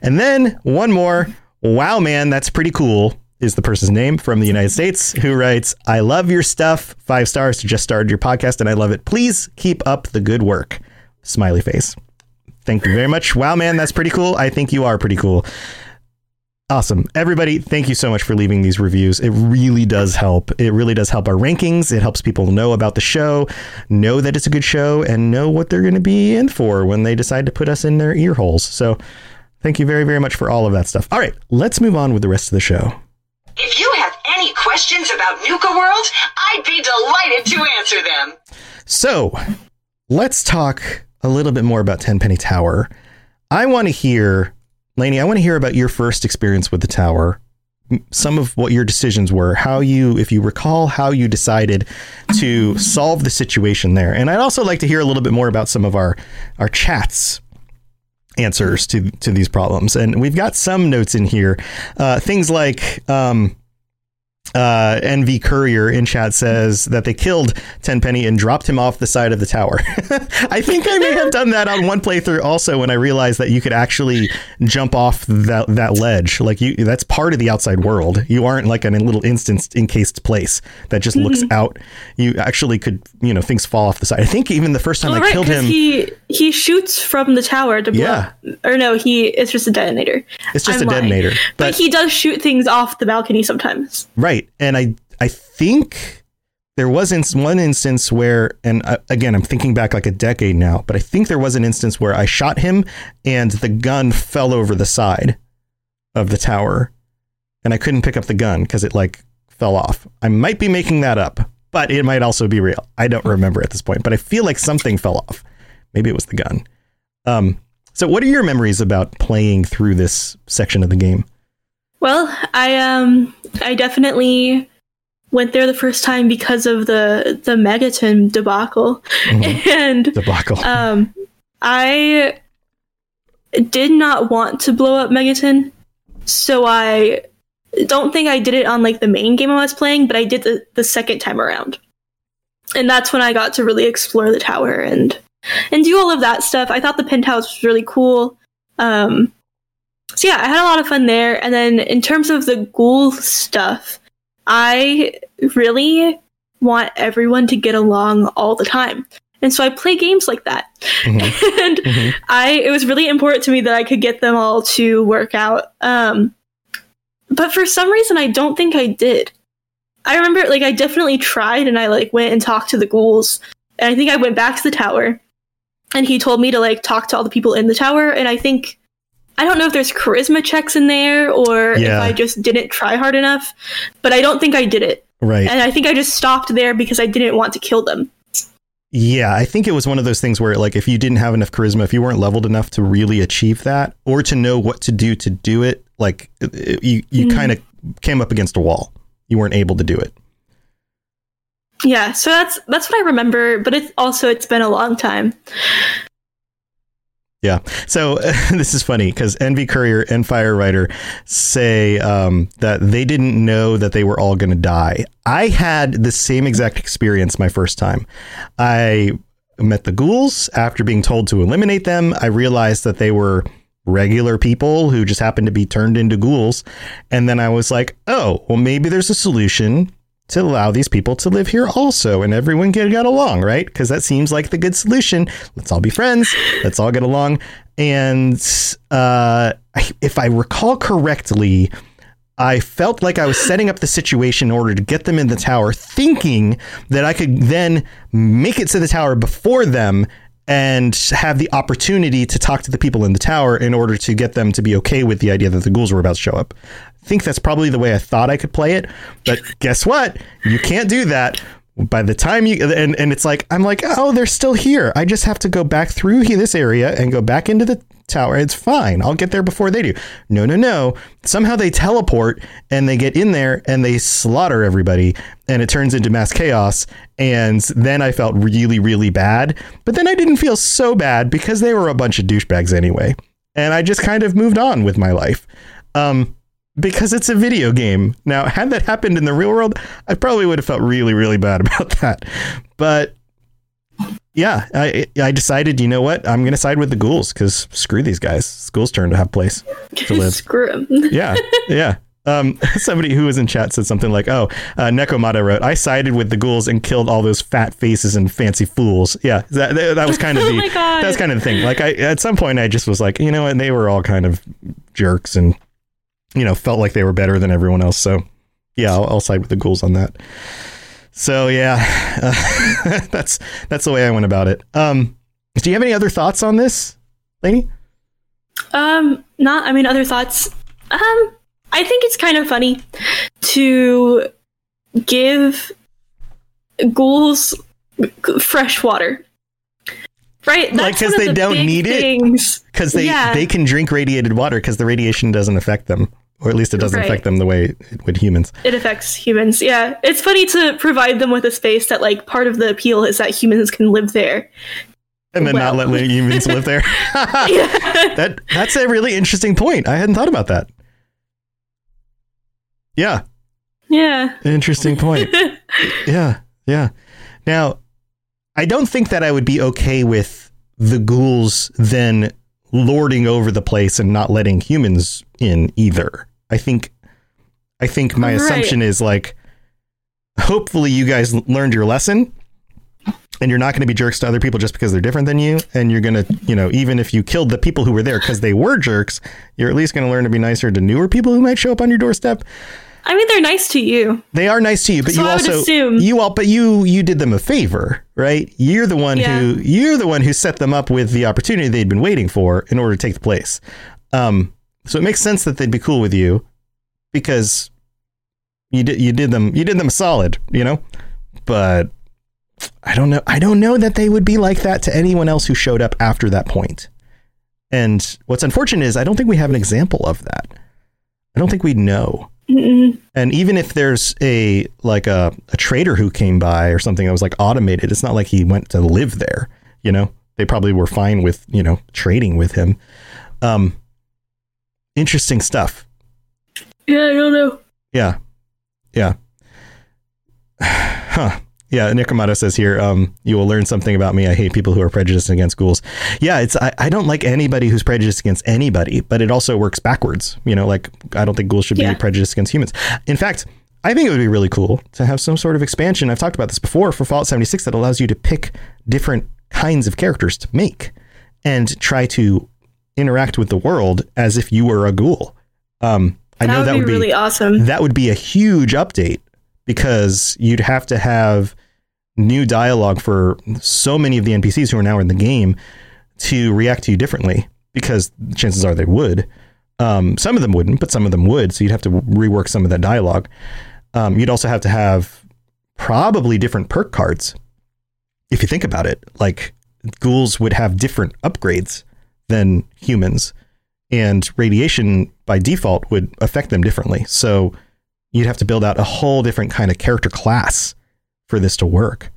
S1: And then one more. Wow, man, that's pretty cool is the person's name from the United States who writes, I love your stuff. Five stars. Just started your podcast and I love it. Please keep up the good work. Smiley face. Thank you very much. Wow, man, that's pretty cool. I think you are pretty cool. Awesome. Everybody, thank you so much for leaving these reviews. It really does help. It really does help our rankings. It helps people know about the show, know that it's a good show, and know what they're going to be in for when they decide to put us in their ear holes. So thank you very, very much for all of that stuff. All right, let's move on with the rest of the show.
S4: If you have any questions about Nuka World, I'd be delighted to answer them.
S1: So let's talk a little bit more about Tenpenny Tower. I want to hear, Lainey, I want to hear about your first experience with the tower. Some of what your decisions were, how you, if you recall, how you decided to solve the situation there. And I'd also like to hear a little bit more about some of our, our chats answers to to these problems. And we've got some notes in here, uh, things like. Um, uh, NV Courier in chat says that they killed Tenpenny and dropped him off the side of the tower. I think I may have done that on one playthrough also when I realized that you could actually jump off that that ledge. Like you, that's part of the outside world. You aren't like in a little instance encased place that just looks
S2: Mhm.
S1: out. You actually could, you know, things fall off the side. I think even the first time
S2: Well,
S1: I
S2: right,
S1: killed him,
S2: he he shoots from the tower to blow.
S1: Yeah.
S2: Or no, he it's just a detonator.
S1: It's just
S2: I'm
S1: a
S2: lying.
S1: detonator,
S2: But,
S1: but-
S2: he does shoot things off the balcony sometimes.
S1: Right. And I I think there was in one instance where and again I'm thinking back like a decade now, but I think there was an instance where I shot him and the gun fell over the side of the tower and I couldn't pick up the gun cuz it like fell off. I might be making that up, but it might also be real. I don't remember at this point, but I feel like something fell off. Maybe it was the gun. Um so what are your memories about playing through this section of the game?
S2: Well, I um I definitely went there the first time because of the the Megaton debacle.
S1: Mhm.
S2: And
S1: Debacle.
S2: um I did not want to blow up Megaton. So I don't think I did it on like the main game I was playing, but I did the, the second time around. And that's when I got to really explore the tower and and do all of that stuff. I thought the penthouse was really cool. Um so yeah, I had a lot of fun there. And then in terms of the ghoul stuff, I really want everyone to get along all the time. And so I play games like that. and
S1: Mhm.
S2: I it was really important to me that I could get them all to work out. Um but for some reason I don't think I did. I remember like I definitely tried and I like went and talked to the ghouls. And I think I went back to the tower and he told me to like talk to all the people in the tower and I think I don't know if there's charisma checks in there or if I just didn't try hard enough, but I don't think I did it.
S1: Right.
S2: And I think I just stopped there because I didn't want to kill them.
S1: Yeah, I think it was one of those things where, like, if you didn't have enough charisma, if you weren't leveled enough to really achieve that, or to know what to do to do it, like, you you
S2: Mhm.
S1: kind of came up against a wall. You weren't able to do it.
S2: Yeah, so that's that's what I remember, but it's also it's been a long time.
S1: Yeah. So this is funny because NV Courier and Fire Firewriter say um, that they didn't know that they were all going to die. I had the same exact experience my first time. I met the ghouls after being told to eliminate them. I realized that they were regular people who just happened to be turned into ghouls. And then I was like, oh, well, maybe there's a solution to allow these people to live here also and everyone can get along, right? Because that seems like the good solution. Let's all be friends. Let's all get along. And uh, if I recall correctly, I felt like I was setting up the situation in order to get them in the tower, thinking that I could then make it to the tower before them and have the opportunity to talk to the people in the tower in order to get them to be okay with the idea that the ghouls were about to show up. I think that's probably the way I thought I could play it, but guess what? You can't do that. By the time you and and it's like I'm like, oh, they're still here. I just have to go back through this area and go back into the tower. It's fine. I'll get there before they do. No, no, no. Somehow they teleport and they get in there and they slaughter everybody and it turns into mass chaos. And then I felt really, really bad. But then I didn't feel so bad because they were a bunch of douchebags anyway. And I just kind of moved on with my life. Um, because it's a video game. Now, had that happened in the real world, I probably would have felt really, really bad about that. But yeah, I I decided, you know what? I'm going to side with the ghouls because screw these guys. Ghouls' turn to have place to live.
S2: Screw 'em.
S1: yeah, yeah. Um, somebody who was in chat said something like, "Oh, uh, Nekomata wrote, I sided with the ghouls and killed all those fat faces and fancy fools." Yeah, that that, that was kind of
S2: Oh
S1: the
S2: my God.
S1: that was kind of the thing. Like, I at some point I just was like, you know, and they were all kind of jerks and you know felt like they were better than everyone else. So yeah, I'll, I'll side with the ghouls on that. So yeah, uh, that's that's the way I went about it. Um, do you have any other thoughts on this, Lainey?
S2: Um, not. I mean, other thoughts. Um, I think it's kind of funny to give ghouls fresh water. Right?
S1: Like, 'cause
S2: one of
S1: they
S2: the
S1: don't need it? because they
S2: Yeah.
S1: they can drink radiated water because the radiation doesn't affect them, or at least it doesn't
S2: Right.
S1: affect them the way it would humans.
S2: It affects humans. Yeah, it's funny to provide them with a space that, like, part of the appeal is that humans can live there.
S1: And then not let humans live there. that that's a really interesting point. I hadn't thought about that. Yeah,
S2: Yeah.
S1: interesting point. yeah, yeah. Now, I don't think that I would be okay with the ghouls then lording over the place and not letting humans in either. I think I think my
S2: Right.
S1: assumption is like hopefully you guys learned your lesson and you're not going to be jerks to other people just because they're different than you and you're going to, you know, even if you killed the people who were there cuz they were jerks, you're at least going to learn to be nicer to newer people who might show up on your doorstep.
S2: I mean, they're nice to you.
S1: They are nice to you, but
S2: So
S1: you
S2: I
S1: also
S2: assume-
S1: you all but you you did them a favor, right? You're the one
S2: Yeah.
S1: who you're the one who set them up with the opportunity they'd been waiting for in order to take the place. Um, so it makes sense that they'd be cool with you because you did you did them you did them a solid, you know. But I don't know. I don't know that they would be like that to anyone else who showed up after that point. And what's unfortunate is I don't think we have an example of that. I don't think we know.
S2: Mm-mm.
S1: And even if there's a like a, a trader who came by or something that was like automated, it's not like he went to live there. You know, they probably were fine with you know trading with him. Um, interesting stuff.
S2: Yeah, I don't know.
S1: Yeah, yeah. Yeah, Nekomata says here, um, you will learn something about me. I hate people who are prejudiced against ghouls. Yeah, it's I, I don't like anybody who's prejudiced against anybody, but it also works backwards. You know, like I don't think ghouls should
S2: Yeah.
S1: be prejudiced against humans. In fact, I think it would be really cool to have some sort of expansion. I've talked about this before for Fallout 76 that allows you to pick different kinds of characters to make and try to interact with the world as if you were a ghoul. Um, I know
S2: would
S1: that
S2: be
S1: would be
S2: really awesome.
S1: that would be a huge update because you'd have to have new dialogue for so many of the NPCs who are now in the game to react to you differently because chances are they would. Um, some of them wouldn't, but some of them would. So you'd have to rework some of that dialogue. Um, you'd also have to have probably different perk cards. If you think about it, like ghouls would have different upgrades than humans, and radiation by default would affect them differently. So you'd have to build out a whole different kind of character class for this to work.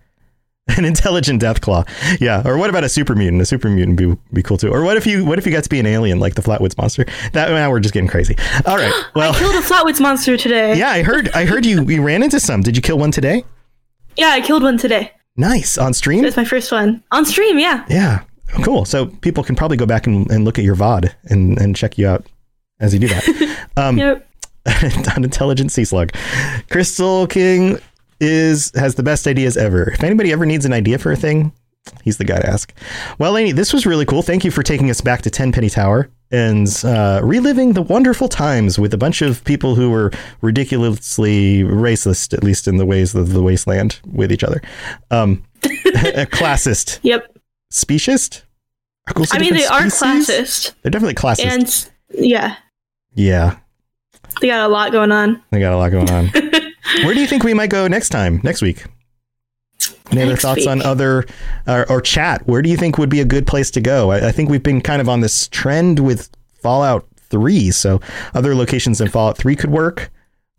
S1: An intelligent deathclaw, yeah. Or what about a super mutant? A super mutant be, be cool too. Or what if you what if you got to be an alien like the Flatwoods monster? That now we're just getting crazy. All right. Well,
S2: I killed a Flatwoods monster today.
S1: yeah, I heard I heard you you ran into some. Did you kill one today?
S2: Yeah, I killed one today.
S1: Nice on stream.
S2: That's my first one on stream. Yeah.
S1: Yeah, cool. So people can probably go back and, and look at your VOD and, and check you out as you do that. Um,
S2: Yep.
S1: an intelligent sea slug. Crystal King is has the best ideas ever. If anybody ever needs an idea for a thing, he's the guy to ask. Well, Lainey, this was really cool. Thank you for taking us back to Tenpenny Tower and uh, reliving the wonderful times with a bunch of people who were ridiculously racist, at least in the ways of the wasteland with each other. Um, classist,
S2: Yep.
S1: speciest. Are ghouls a
S2: I mean, they
S1: different
S2: are classist,
S1: They're definitely classist.
S2: and yeah,
S1: yeah,
S2: they got a lot going on.
S1: they got a lot going on. Where do you think we might go next time? Next week? Any other
S2: Next
S1: thoughts on other or, or chat? Where do you think would be a good place to go? I, I think we've been kind of on this trend with Fallout 3, so other locations in Fallout 3 could work.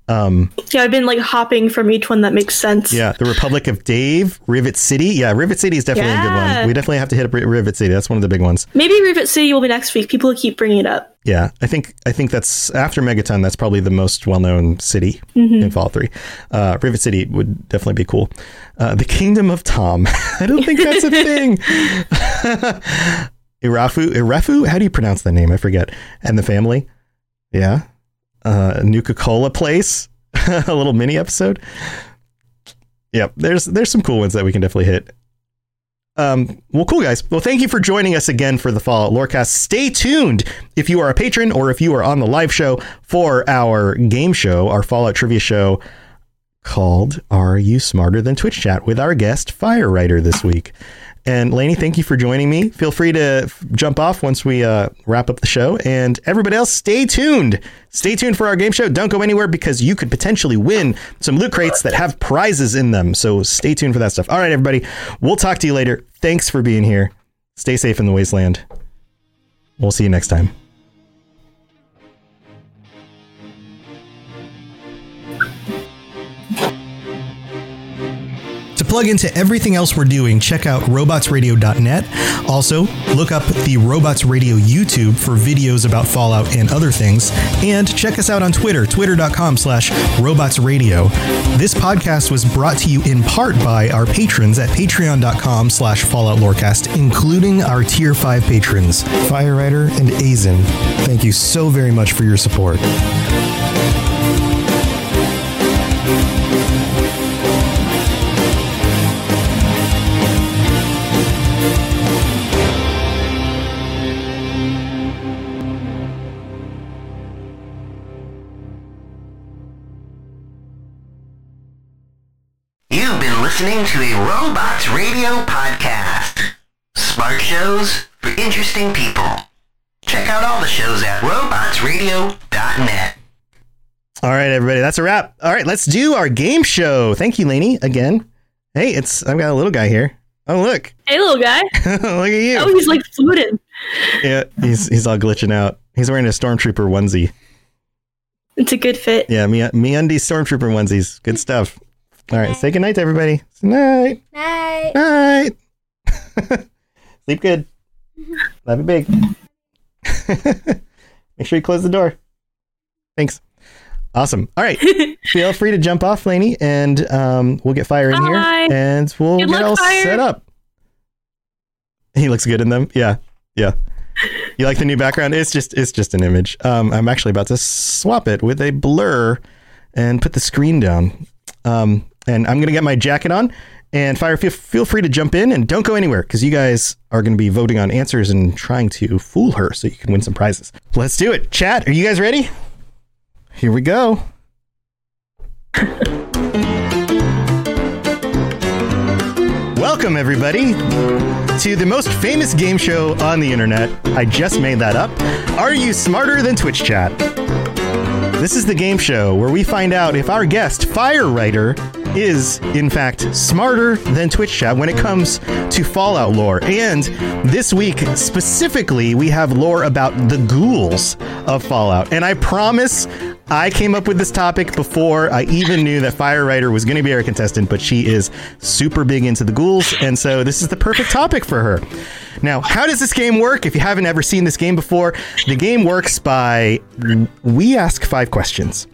S1: Um,
S2: Yeah, I've been like hopping from each one that makes sense.
S1: yeah, the Republic of Dave, Rivet City. Yeah, Rivet City is definitely a good one. We definitely have to hit up Rivet City. That's one of the big ones.
S2: Maybe Rivet City will be next week. People keep bringing it up.
S1: Yeah, I think I think that's after Megaton. That's probably the most well-known city in Fallout 3. Uh, Rivet City would definitely be cool. Uh, the Kingdom of Tom. I don't think that's a thing. Arefu, Arefu. How do you pronounce that name? I forget. And the family. Yeah. Uh, Nuka Cola place. a little mini episode. Yep. There's there's some cool ones that we can definitely hit. Um, well, cool guys. Well, thank you for joining us again for the Fallout Lorecast. Stay tuned if you are a patron or if you are on the live show for our game show, our Fallout trivia show called "Are You Smarter Than Twitch Chat?" with our guest Fire Writer this week. And Lainey, thank you for joining me. Feel free to f- jump off once we uh, wrap up the show. And everybody else, stay tuned. Stay tuned for our game show. Don't go anywhere because you could potentially win some loot crates that have prizes in them. So stay tuned for that stuff. All right, everybody. We'll talk to you later. Thanks for being here. Stay safe in the wasteland. We'll see you next time. Plug into everything else we're doing, check out robotsradio.net. Also, look up the Robots Radio YouTube for videos about Fallout and other things. And check us out on Twitter, twitter.com slash robotsradio. This podcast was brought to you in part by our patrons at patreon.com slash Fallout Lorecast, including our tier 5 patrons, Firewriter and Azen. Thank you so very much for your support.
S5: Robots Radio podcast. Smart shows for interesting people. Check out all the shows at robotsradio.net.
S1: All right, everybody, that's a wrap. All right, let's do our game show. Thank you, Lainey, again. Hey, it's I've got a little guy here. Oh, look.
S2: Hey, little guy.
S1: look at you.
S2: Oh, he's like floating.
S1: Yeah, he's he's all glitching out. He's wearing a stormtrooper onesie.
S2: It's a good fit.
S1: Yeah, me me undies stormtrooper onesies. Good stuff. All right, say goodnight to everybody. Night.
S6: Night.
S1: Night. Sleep good. Love you big. Make sure you close the door. Thanks. Awesome. All right. Feel free to jump off, Lainey, and um, we'll get fire in
S2: Bye.
S1: here, and we'll
S2: Good
S1: get all
S2: Fire.
S1: set up. He looks good in them. Yeah, yeah. You like the new background? It's just it's just an image. Um, I'm actually about to swap it with a blur and put the screen down. Um, and I'm gonna get my jacket on. And fire, feel, feel free to jump in and don't go anywhere because you guys are going to be voting on answers and trying to fool her so you can win some prizes. Let's do it. Chat, are you guys ready? Here we go. Welcome, everybody, to the most famous game show on the internet. I just made that up. Are you smarter than Twitch Chat? This is the game show where we find out if our guest, Fire Writer, is in fact smarter than Twitch Chat when it comes to Fallout lore. And this week, specifically, we have lore about the ghouls of Fallout. And I promise I came up with this topic before I even knew that Fire Writer was going to be our contestant, but she is super big into the ghouls. And so this is the perfect topic for her. Now, how does this game work? If you haven't ever seen this game before, the game works by we ask five questions.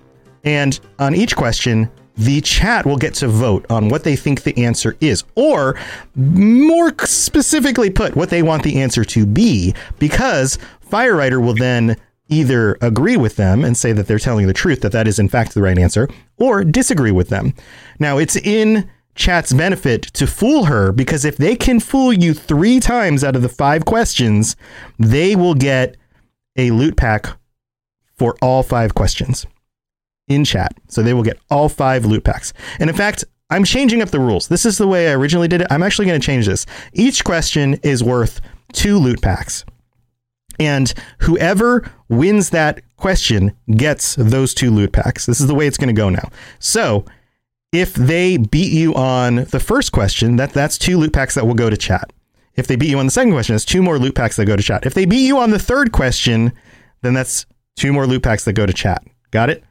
S1: And on each question, the chat will get to vote on what they think the answer is, or more specifically put, what they want the answer to be, because Firewriter will then either agree with them and say that they're telling the truth, that that is in fact the right answer, or disagree with them. Now, it's in chat's benefit to fool her because if they can fool you three times out of the five questions, they will get a loot pack for all five questions in chat. So they will get all five loot packs. And in fact, I'm changing up the rules. This is the way I originally did it. I'm actually going to change this. Each question is worth two loot packs. And whoever wins that question gets those two loot packs. This is the way it's going to go now. So If they beat you on the first question, that that's two loot packs that will go to chat. If they beat you on the second question, that's two more loot packs that go to chat. If they beat you on the third question, then that's two more loot packs that go to chat. Got it?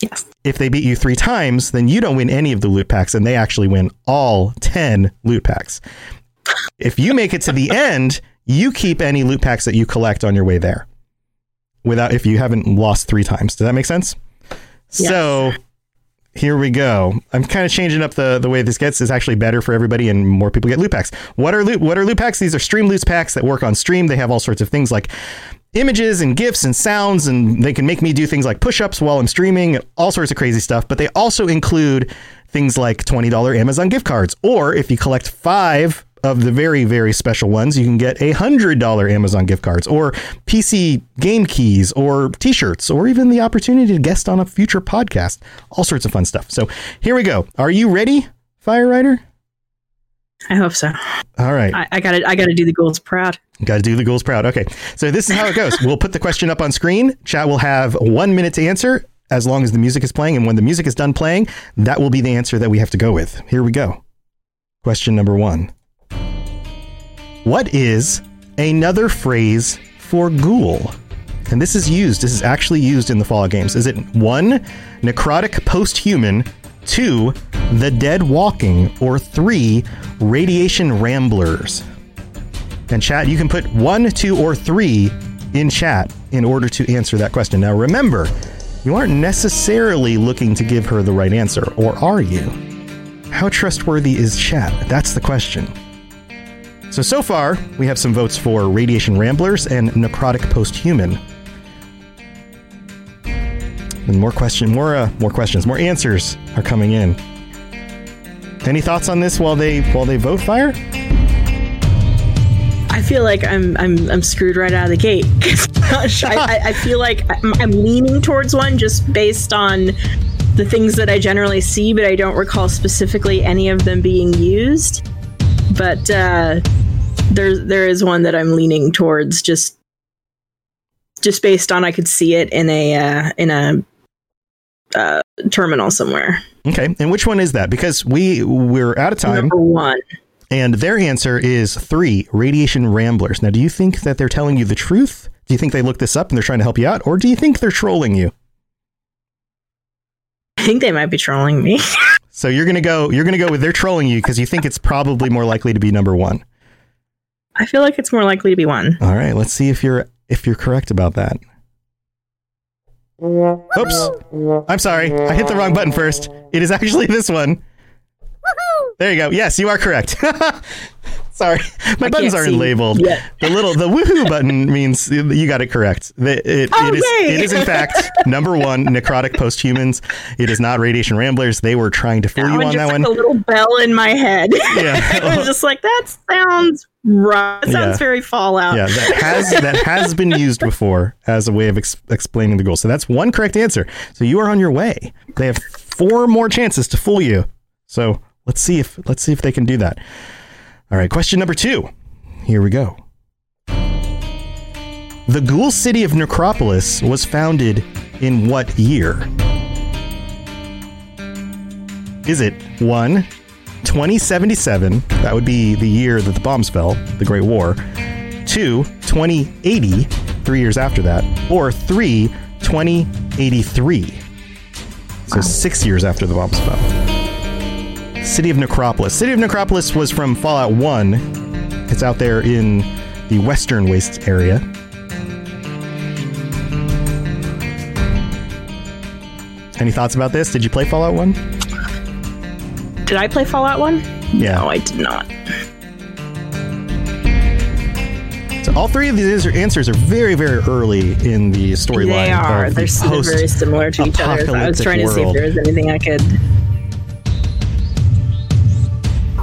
S2: Yes.
S1: If they beat you three times, then you don't win any of the loot packs, and they actually win all 10 loot packs. If you make it to the end, you keep any loot packs that you collect on your way there without if you haven't lost three times. Does that make sense? So here we go. I'm kind of changing up the, the way this gets. It's actually better for everybody and more people get loot packs. What are loot what are loot packs? These are stream loot packs that work on stream. They have all sorts of things like images and gifs and sounds and they can make me do things like push-ups while I'm streaming, all sorts of crazy stuff, but they also include things like $20 Amazon gift cards or if you collect 5 of the very very special ones, you can get a $100 Amazon gift cards or PC game keys or t-shirts or even the opportunity to guest on a future podcast. All sorts of fun stuff. So, here we go. Are you ready, Fire Writer?
S6: I hope so.
S1: All right.
S6: I, I gotta I gotta do the ghouls proud.
S1: Got to do the ghouls proud. Okay. So this is how it goes. we'll put the question up on screen. Chat will have one minute to answer as long as the music is playing. And when the music is done playing, that will be the answer that we have to go with. Here we go. Question number one What is another phrase for ghoul? And this is used, this is actually used in the Fallout games. Is it one, necrotic post human, two, the dead walking, or three, radiation ramblers? And chat, you can put one, two, or three in chat in order to answer that question. Now remember, you aren't necessarily looking to give her the right answer, or are you? How trustworthy is chat? That's the question. So, so far, we have some votes for Radiation Ramblers and Necrotic Posthuman. And more question, more, uh, more questions, more answers are coming in. Any thoughts on this while they while they vote fire?
S6: I feel like I'm I'm I'm screwed right out of the gate. I, I, feel like I'm, I'm leaning towards one just based on the things that I generally see, but I don't recall specifically any of them being used. But uh, there there is one that I'm leaning towards just just based on I could see it in a uh, in a uh, terminal somewhere.
S1: Okay, and which one is that? Because we we're out of time.
S6: Number one.
S1: And their answer is three radiation ramblers. Now, do you think that they're telling you the truth? Do you think they looked this up and they're trying to help you out, or do you think they're trolling you?
S6: I think they might be trolling me.
S1: So you're gonna go you're gonna go with they're trolling you because you think it's probably more likely to be number one.
S6: I feel like it's more likely to be one.
S1: All right, let's see if you're if you're correct about that. Oops. I'm sorry. I hit the wrong button first. It is actually this one. There you go. Yes, you are correct. Sorry, my
S6: I
S1: buttons aren't labeled.
S6: yet.
S1: The little the woohoo button means you got it correct. The- It,
S6: Oh,
S1: it is
S6: yay!
S1: it is in fact number one necrotic posthumans. It is not radiation ramblers. They were trying to fool
S6: That
S1: you
S6: one
S1: on
S6: just
S1: that
S6: like
S1: one.
S6: a little bell in my head.
S1: Yeah.
S6: I was just like, that sounds right. That sounds
S1: Yeah.
S6: very Fallout.
S1: Yeah, that has that has been used before as a way of ex- explaining the ghoul. So that's one correct answer. So you are on your way. They have four more chances to fool you. So let's see if let's see if they can do that. All right, question number two. Here we go. The ghoul city of Necropolis was founded in what year? Is it one, 2077? That would be the year that the bombs fell, the Great War. Two, 2080, three years after that. Or three, 2083. So six years after the bombs fell. City of Necropolis. City of Necropolis was from Fallout 1. It's out there in the Western Wastes area. Any thoughts about this? Did you play Fallout 1?
S6: Did I play Fallout 1?
S1: Yeah.
S6: No, I did not.
S1: So all three of these answers are very, very early in the storyline.
S6: They are.
S1: the
S6: They're, very similar to each other. So I was trying to see if there was anything I could.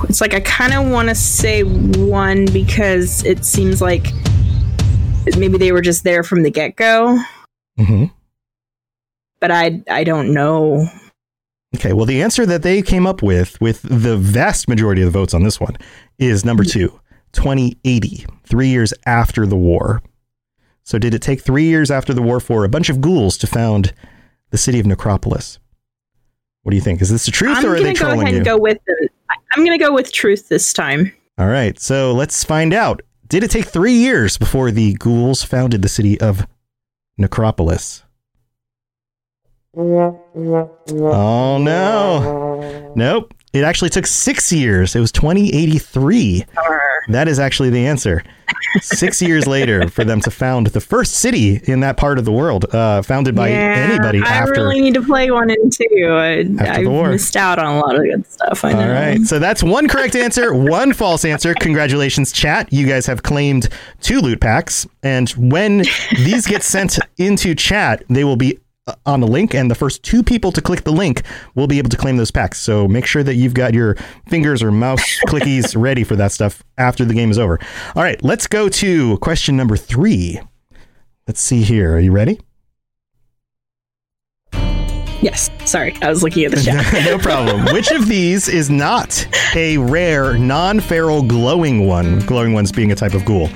S6: It's like I kind of want to say one because it seems like maybe they were just there from the get go,
S1: hmm
S6: but I I don't know.
S1: Okay, well, the answer that they came up with, with the vast majority of the votes on this one, is number hmm. two, 2080, three years after the war. So, did it take three years after the war for a bunch of ghouls to found the city of Necropolis? What do you think? Is this the truth
S6: I'm
S1: or are they
S6: go
S1: trolling
S6: ahead
S1: you?
S6: and go with I'm gonna go with truth this time.
S1: All right, so let's find out. Did it take three years before the ghouls founded the city of Necropolis? Oh no. Nope. It actually took six years. It was 2083. That is actually the answer. Six years later for them to found the first city in that part of the world, uh, founded by
S6: Yeah,
S1: anybody
S6: I
S1: after.
S6: really need to play one and two. I, I missed out on a lot of good stuff. I know.
S1: All right. So that's one correct answer, one false answer. Congratulations, chat. You guys have claimed two loot packs. And when these get sent into chat, they will be Uh, on the link, and the first two people to click the link will be able to claim those packs. So make sure that you've got your fingers or mouse clickies ready for that stuff after the game is over. All right. Let's go to question number three. Let's see here. Are you ready?
S6: Yes. Sorry, I was looking at the chat.
S1: no problem. Which of these is not a rare non-feral glowing one? Glowing ones being a type of ghoul.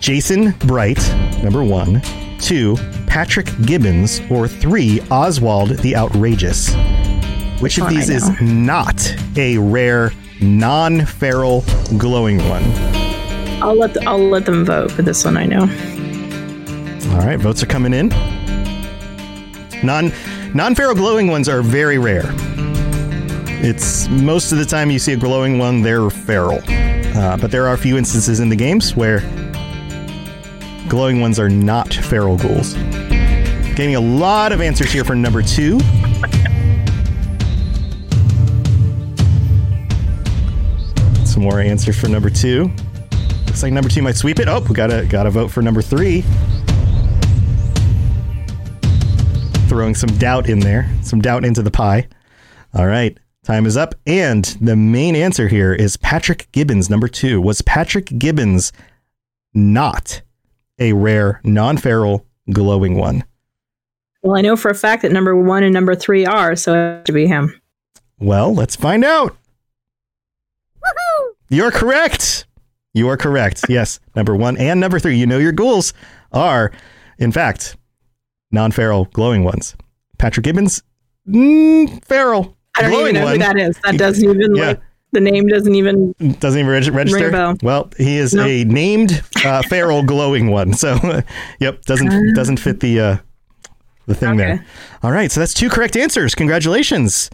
S1: Jason Bright, number one. Two, Patrick Gibbons, or three, Oswald the Outrageous. Which of these is not a rare non-feral glowing one?
S6: I'll let the, I'll let them vote for this one. I know.
S1: All right, votes are coming in. Non non-feral glowing ones are very rare. It's most of the time you see a glowing one, they're feral. Uh, but there are a few instances in the games where glowing ones are not feral ghouls. Getting a lot of answers here for number two. Some more answers for number two. Looks like number two might sweep it. Oh, we gotta gotta vote for number three. Throwing some doubt in there, some doubt into the pie. All right, time is up, and the main answer here is Patrick Gibbons. Number two was Patrick Gibbons not a rare non-feral glowing one.
S6: Well, I know for a fact that number one and number three are, so it has to be him.
S1: Well, let's find out. You're correct. You are correct. Yes, number one and number three. You know your ghouls are, in fact, non-feral glowing ones. Patrick Gibbons, mm, feral.
S6: I don't
S1: glowing
S6: even know
S1: one.
S6: who that is. That doesn't even
S1: Yeah.
S6: like the name doesn't even
S1: Doesn't even reg- register. Well, he is
S6: No.
S1: a named uh, feral glowing one. So, yep, doesn't doesn't fit the uh, the thing there. All right, so that's two correct answers. Congratulations.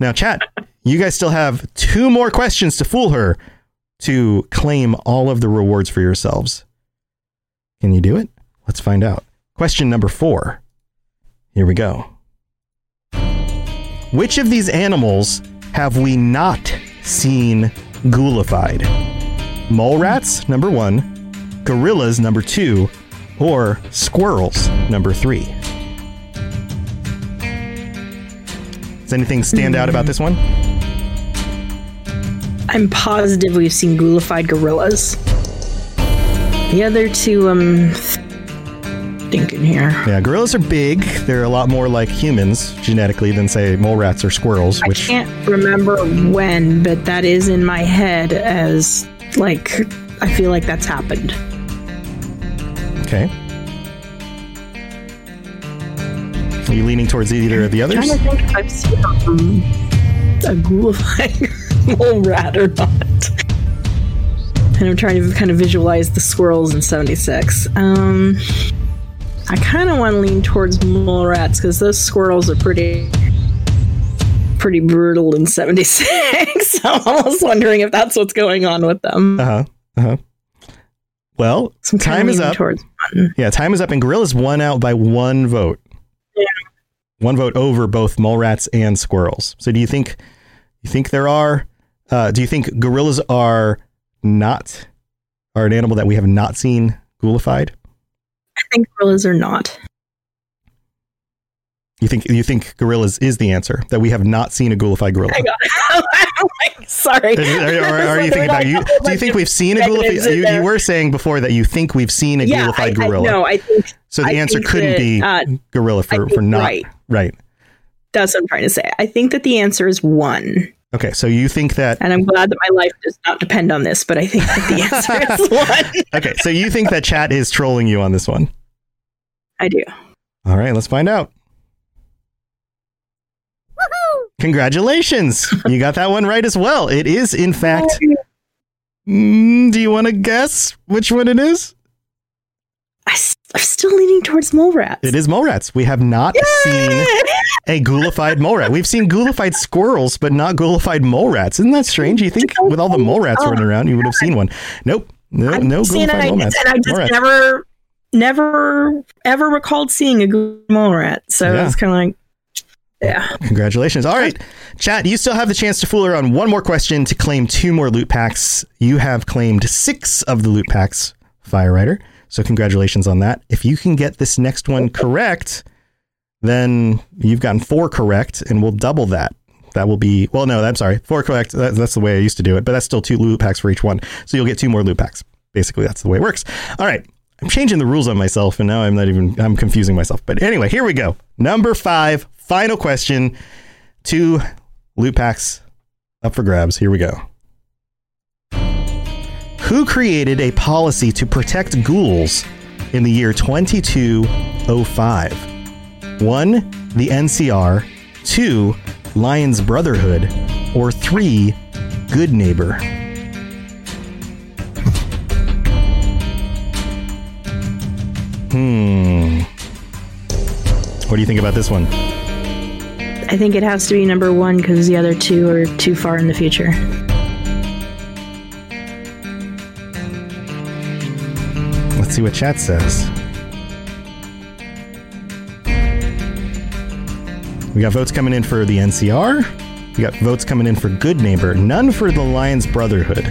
S1: Now, chat, you guys still have two more questions to fool her to claim all of the rewards for yourselves. Can you do it? Let's find out. Question number four. Here we go. Which of these animals have we not seen ghoulified? Mole rats, number one, gorillas, number two, or squirrels, number three? Does anything stand out about this one?
S6: I'm positive we've seen ghoulified gorillas. The other two, um, thinking here.
S1: Yeah, gorillas are big. They're a lot more like humans genetically than, say, mole rats or squirrels, Which...
S6: I can't remember when, but that is in my head as like I feel like that's happened.
S1: Okay. Are you leaning towards either of the others?
S6: trying to think if I've seen um, a ghoulified mole rat or not. And I'm trying to kind of visualize the squirrels in 76. Um, I kind of want to lean towards mole rats because those squirrels are pretty pretty brutal in 76. I'm almost wondering if that's what's going on with them.
S1: Uh huh. Uh huh. Well,
S6: So
S1: time is up. Yeah, time is up, and gorillas won out by one vote.
S6: Yeah.
S1: One vote over both mole rats and squirrels. So, do you think you think there are? Uh, do you think gorillas are not are an animal that we have not seen ghoulified?
S6: I think gorillas are not.
S1: You think you think gorillas is the answer that we have not seen a ghoulified gorilla?
S6: Hang on. Like, sorry.
S1: Are, you thinking about you? Do you think we've seen a ghoulified? You, you were saying before that you think we've seen a
S6: yeah,
S1: ghoulified
S6: I, I,
S1: gorilla.
S6: no, I think
S1: so the
S6: I
S1: answer couldn't
S6: that,
S1: be
S6: uh,
S1: gorilla for, for not
S6: right.
S1: right.
S6: that's what I'm trying to say. I think that the answer is one.
S1: Okay, so you think that
S6: And I'm glad that my life does not depend on this, but I think that the answer is one.
S1: okay, so you think that chat is trolling you on this one?
S6: I do.
S1: All right, let's find out. Woohoo! Congratulations. you got that one right as well. It is, in fact. Mm, do you want to guess which one it is?
S6: I, am still leaning towards mole rats.
S1: It is mole rats. We have not Yay! seen a ghoulified mole rat. We've seen ghoulified squirrels, but not ghoulified mole rats. Isn't that strange? You think with all the mole rats running around, you would have seen one. Nope. No, I've no ghoulified mole rats.
S6: And I just never, never, ever recalled seeing a mole rat. So yeah. it's kind of like, yeah.
S1: Congratulations. All right. Chat, you still have the chance to fool around on one more question to claim two more loot packs. You have claimed six of the loot packs, Fire Writer. So congratulations on that. If you can get this next one correct, then you've gotten four correct, and we'll double that. That will be well. No, I'm sorry, four correct. That, that's the way I used to do it, but that's still two loot packs for each one. So you'll get two more loot packs. Basically, that's the way it works. All right, I'm changing the rules on myself, and now I'm not even I'm confusing myself. But anyway, here we go. Number five, final question. Two loot packs up for grabs. Here we go. Who created a policy to protect ghouls in the year 2205? One, the NCR. Two, Lyons Brotherhood. Or three, Goodneighbor. Hmm. What do you think about this one?
S6: I think it has to be number one because the other two are too far in the future.
S1: Let's see what chat says. We got votes coming in for the NCR. We got votes coming in for Goodneighbor. None for the Lyons Brotherhood.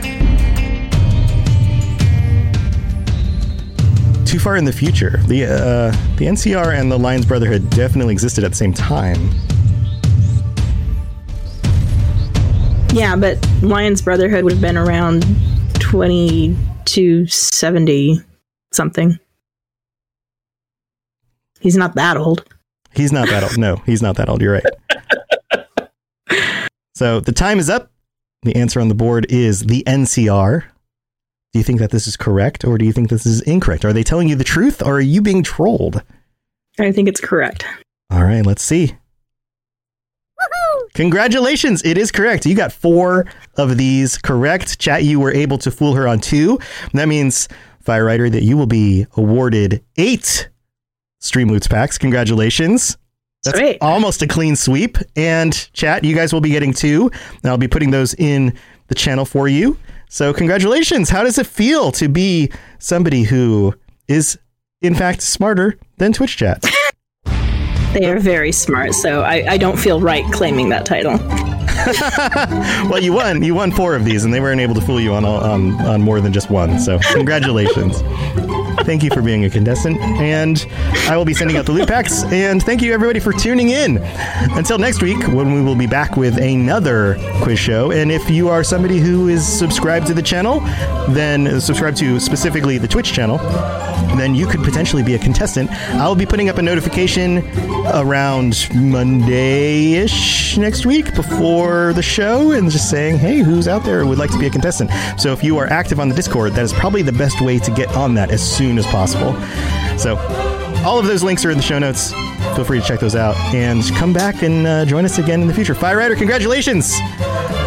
S1: Too far in the future. The uh, the NCR and the Lyons Brotherhood definitely existed at the same time.
S6: Yeah, but Lyons Brotherhood would have been around twenty two seventy something. He's not that old.
S1: He's not that old. No, he's not that old. You're right. so the time is up. The answer on the board is the NCR. Do you think that this is correct or do you think this is incorrect? Are they telling you the truth or are you being trolled?
S6: I think it's correct.
S1: All right, let's see. Congratulations, it is correct. You got four of these correct. Chat, you were able to fool her on two. That means Fire Writer, that you will be awarded eight Stream Loots packs. Congratulations. That's Sweet. almost a clean sweep. And chat, you guys will be getting two. And I'll be putting those in the channel for you. So congratulations. How does it feel to be somebody who is in fact smarter than Twitch chat?
S6: they are very smart, so I, I don't feel right claiming that title.
S1: well, you won. You won four of these, and they weren't able to fool you on on on more than just one. So, congratulations. thank you for being a contestant, and I will be sending out the loot packs. And thank you everybody for tuning in. Until next week, when we will be back with another quiz show. And if you are somebody who is subscribed to the channel, then subscribe to specifically the Twitch channel, then you could potentially be a contestant. I'll be putting up a notification around Monday ish next week before the show and just saying, hey, who's out there would like to be a contestant? So if you are active on the Discord, that is probably the best way to get on that as soon as possible. So all of those links are in the show notes. Feel free to check those out and come back and uh, join us again in the future. Fire Writer, congratulations!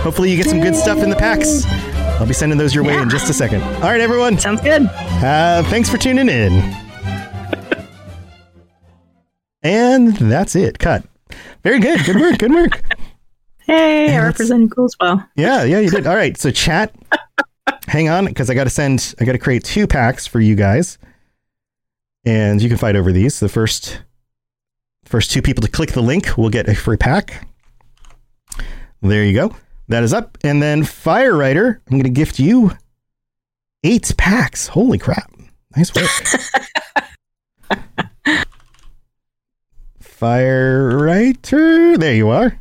S1: Hopefully, you get some good stuff in the packs. I'll be sending those your way in just a second. All right, everyone.
S6: Sounds good.
S1: Uh, thanks for tuning in. and that's it. Cut. Very good. Good work. Good work.
S6: Hey, and I represented cool as well.
S1: Yeah, yeah, you did. All right. So, chat, hang on because I got to send, I got to create two packs for you guys. And you can fight over these. The first, first two people to click the link will get a free pack. There you go. That is up. And then Fire Writer, I'm going to gift you eight packs. Holy crap. Nice work. Fire Writer. There you are.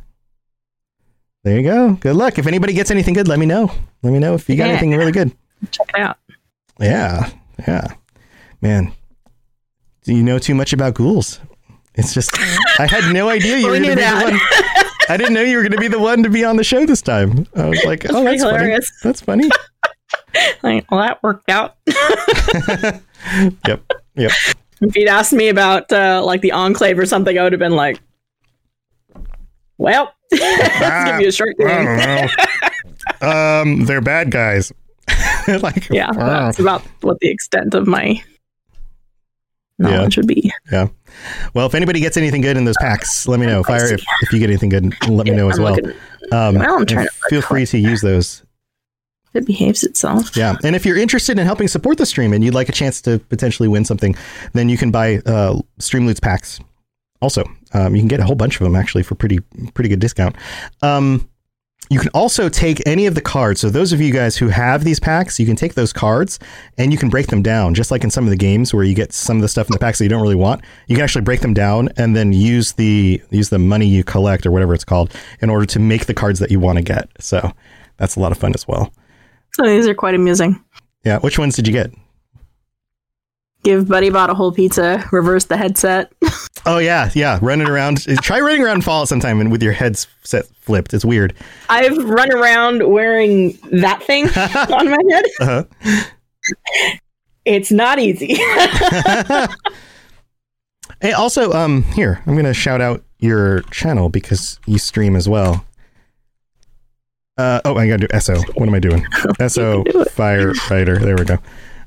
S1: There you go. Good luck. If anybody gets anything good, let me know. Let me know if you got yeah. anything really good.
S6: Check it out.
S1: Yeah. Yeah. Man, do you know too much about ghouls? It's just, I had no idea you were going to be that. the one. I didn't know you were going to be the one to be on the show this time. I was like, that's oh, that's hilarious. funny. That's funny.
S6: like, well, that worked out.
S1: yep. Yep.
S6: If you'd asked me about uh, like the Enclave or something, I would have been like, Well, gonna be a short
S1: I
S6: game.
S1: don't know. um, they're bad guys. like,
S6: yeah,
S1: ah.
S6: that's about what the extent of my knowledge would be.
S1: Yeah. Well, if anybody gets anything good in those packs, let me know. Fire if, if you get anything good, let me know as
S6: I'm
S1: well.
S6: looking-
S1: Um,
S6: Well, I'm trying
S1: feel free to use those.
S6: It behaves itself.
S1: Yeah. And if you're interested in helping support the stream and you'd like a chance to potentially win something, then you can buy uh, Stream Loots packs. Also, um, you can get a whole bunch of them actually for pretty pretty good discount. Um, you can also take any of the cards. So those of you guys who have these packs, you can take those cards and you can break them down, just like in some of the games where you get some of the stuff in the packs that you don't really want. You can actually break them down and then use the use the money you collect or whatever it's called in order to make the cards that you want to get. So that's a lot of fun as well.
S6: So these are quite amusing.
S1: Yeah. Which ones did you get?
S6: Give Buddy Bot a whole pizza, reverse the headset.
S1: Oh yeah, yeah. Running around. Try running around Fallout sometime and with your heads set flipped. It's weird.
S6: I've run around wearing that thing on my head.
S1: Uh-huh.
S6: It's not easy.
S1: Hey, also, um, here I'm gonna shout out your channel because you stream as well. Uh, oh, I gotta do SO. What am I doing? SO firefighter. There we go.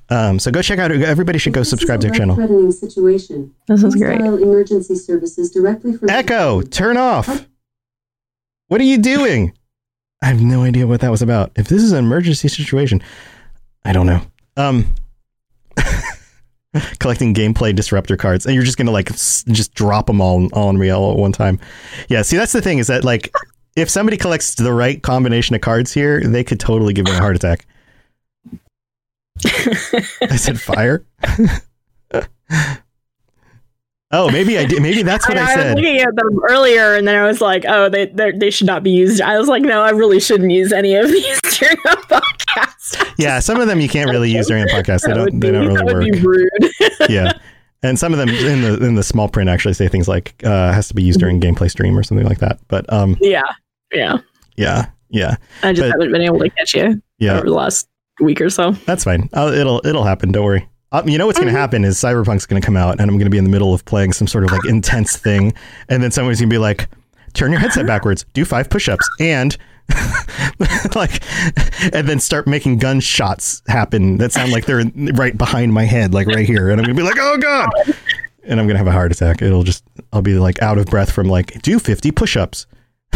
S1: Um, so go check out. Everybody should go subscribe to your channel.
S7: Threatening situation.
S6: This is great.
S7: Emergency services directly from
S1: Echo, turn off. What are you doing? I have no idea what that was about. If this is an emergency situation, I don't know. Um, collecting gameplay disruptor cards, and you're just gonna like s- just drop them all all in real at one time. Yeah. See, that's the thing is that like if somebody collects the right combination of cards here, they could totally give me a heart attack. I said fire. oh, maybe I did. Maybe that's what I,
S6: I, was
S1: said.
S6: looking at them earlier, and then I was like, "Oh, they they're- should not be used." I was like, "No, I really shouldn't use any of these during a podcast."
S1: Yeah, some of them you can't really use during a podcast. They don't.
S6: would
S1: They don't really work.
S6: be rude.
S1: yeah, and some of them in the in the small print actually say things like uh, has to be used during gameplay stream or something like that. But um,
S6: yeah, yeah.
S1: yeah, yeah,
S6: I just
S1: But-
S6: haven't been able to catch you
S1: Yeah.
S6: over the last week or so.
S1: that's fine. I'll, it'll it'll happen. Don't worry. Uh, you know what's going to happen is Cyberpunk's going to come out, and I'm going to be in the middle of playing some sort of like intense thing, and then someone's going to be like, "Turn your headset backwards, do five push-ups, and." like and then start making gunshots happen that sound like they're right behind my head like right here and i'm gonna be like oh god and i'm gonna have a heart attack it'll just i'll be like out of breath from like do 50 push-ups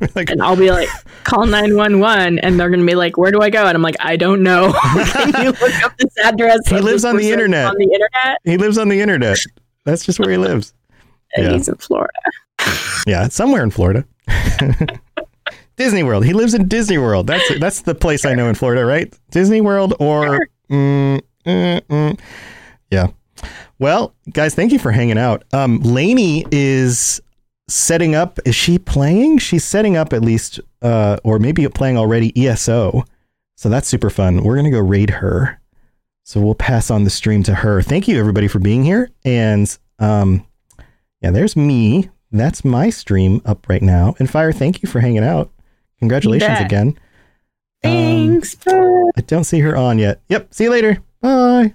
S6: and I'll be like, "Call nine one one," and they're gonna be like, "Where do I go?" And I'm like, "I don't know. Can you look up this address?"
S1: He lives on the internet.
S6: On the internet.
S1: he lives on the internet that's just where he lives
S6: And
S1: Yeah.
S6: He's in Florida.
S1: Yeah, somewhere in Florida. Disney World. He lives in Disney World. That's that's the place I know in Florida, right? Disney World or mm, mm, mm. yeah. Well, guys, thank you for hanging out. Um, Lainey is setting up. Is she playing? She's setting up at least, uh, or maybe playing already ESO. So that's super fun. We're gonna go raid her. So we'll pass on the stream to her. Thank you everybody for being here. And um, yeah, there's me. That's my stream up right now. And Fire, thank you for hanging out. Congratulations again. Um,
S6: Thanks.
S1: I don't see her on yet. Yep. See you later. Bye.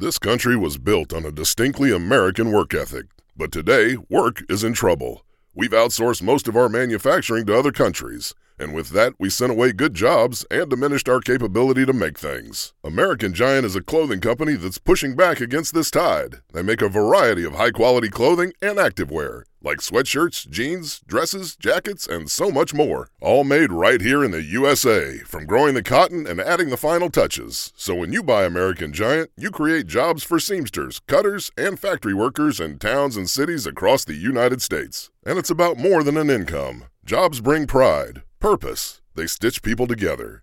S8: This country was built on a distinctly American work ethic, but today, work is in trouble. We've outsourced most of our manufacturing to other countries, and with that, we sent away good jobs and diminished our capability to make things. American Giant is a clothing company that's pushing back against this tide. They make a variety of high quality clothing and activewear. Like sweatshirts, jeans, dresses, jackets, and so much more. All made right here in the USA, from growing the cotton and adding the final touches. So when you buy American Giant, you create jobs for seamsters, cutters, and factory workers in towns and cities across the United States. And it's about more than an income. Jobs bring pride, purpose. They stitch people together.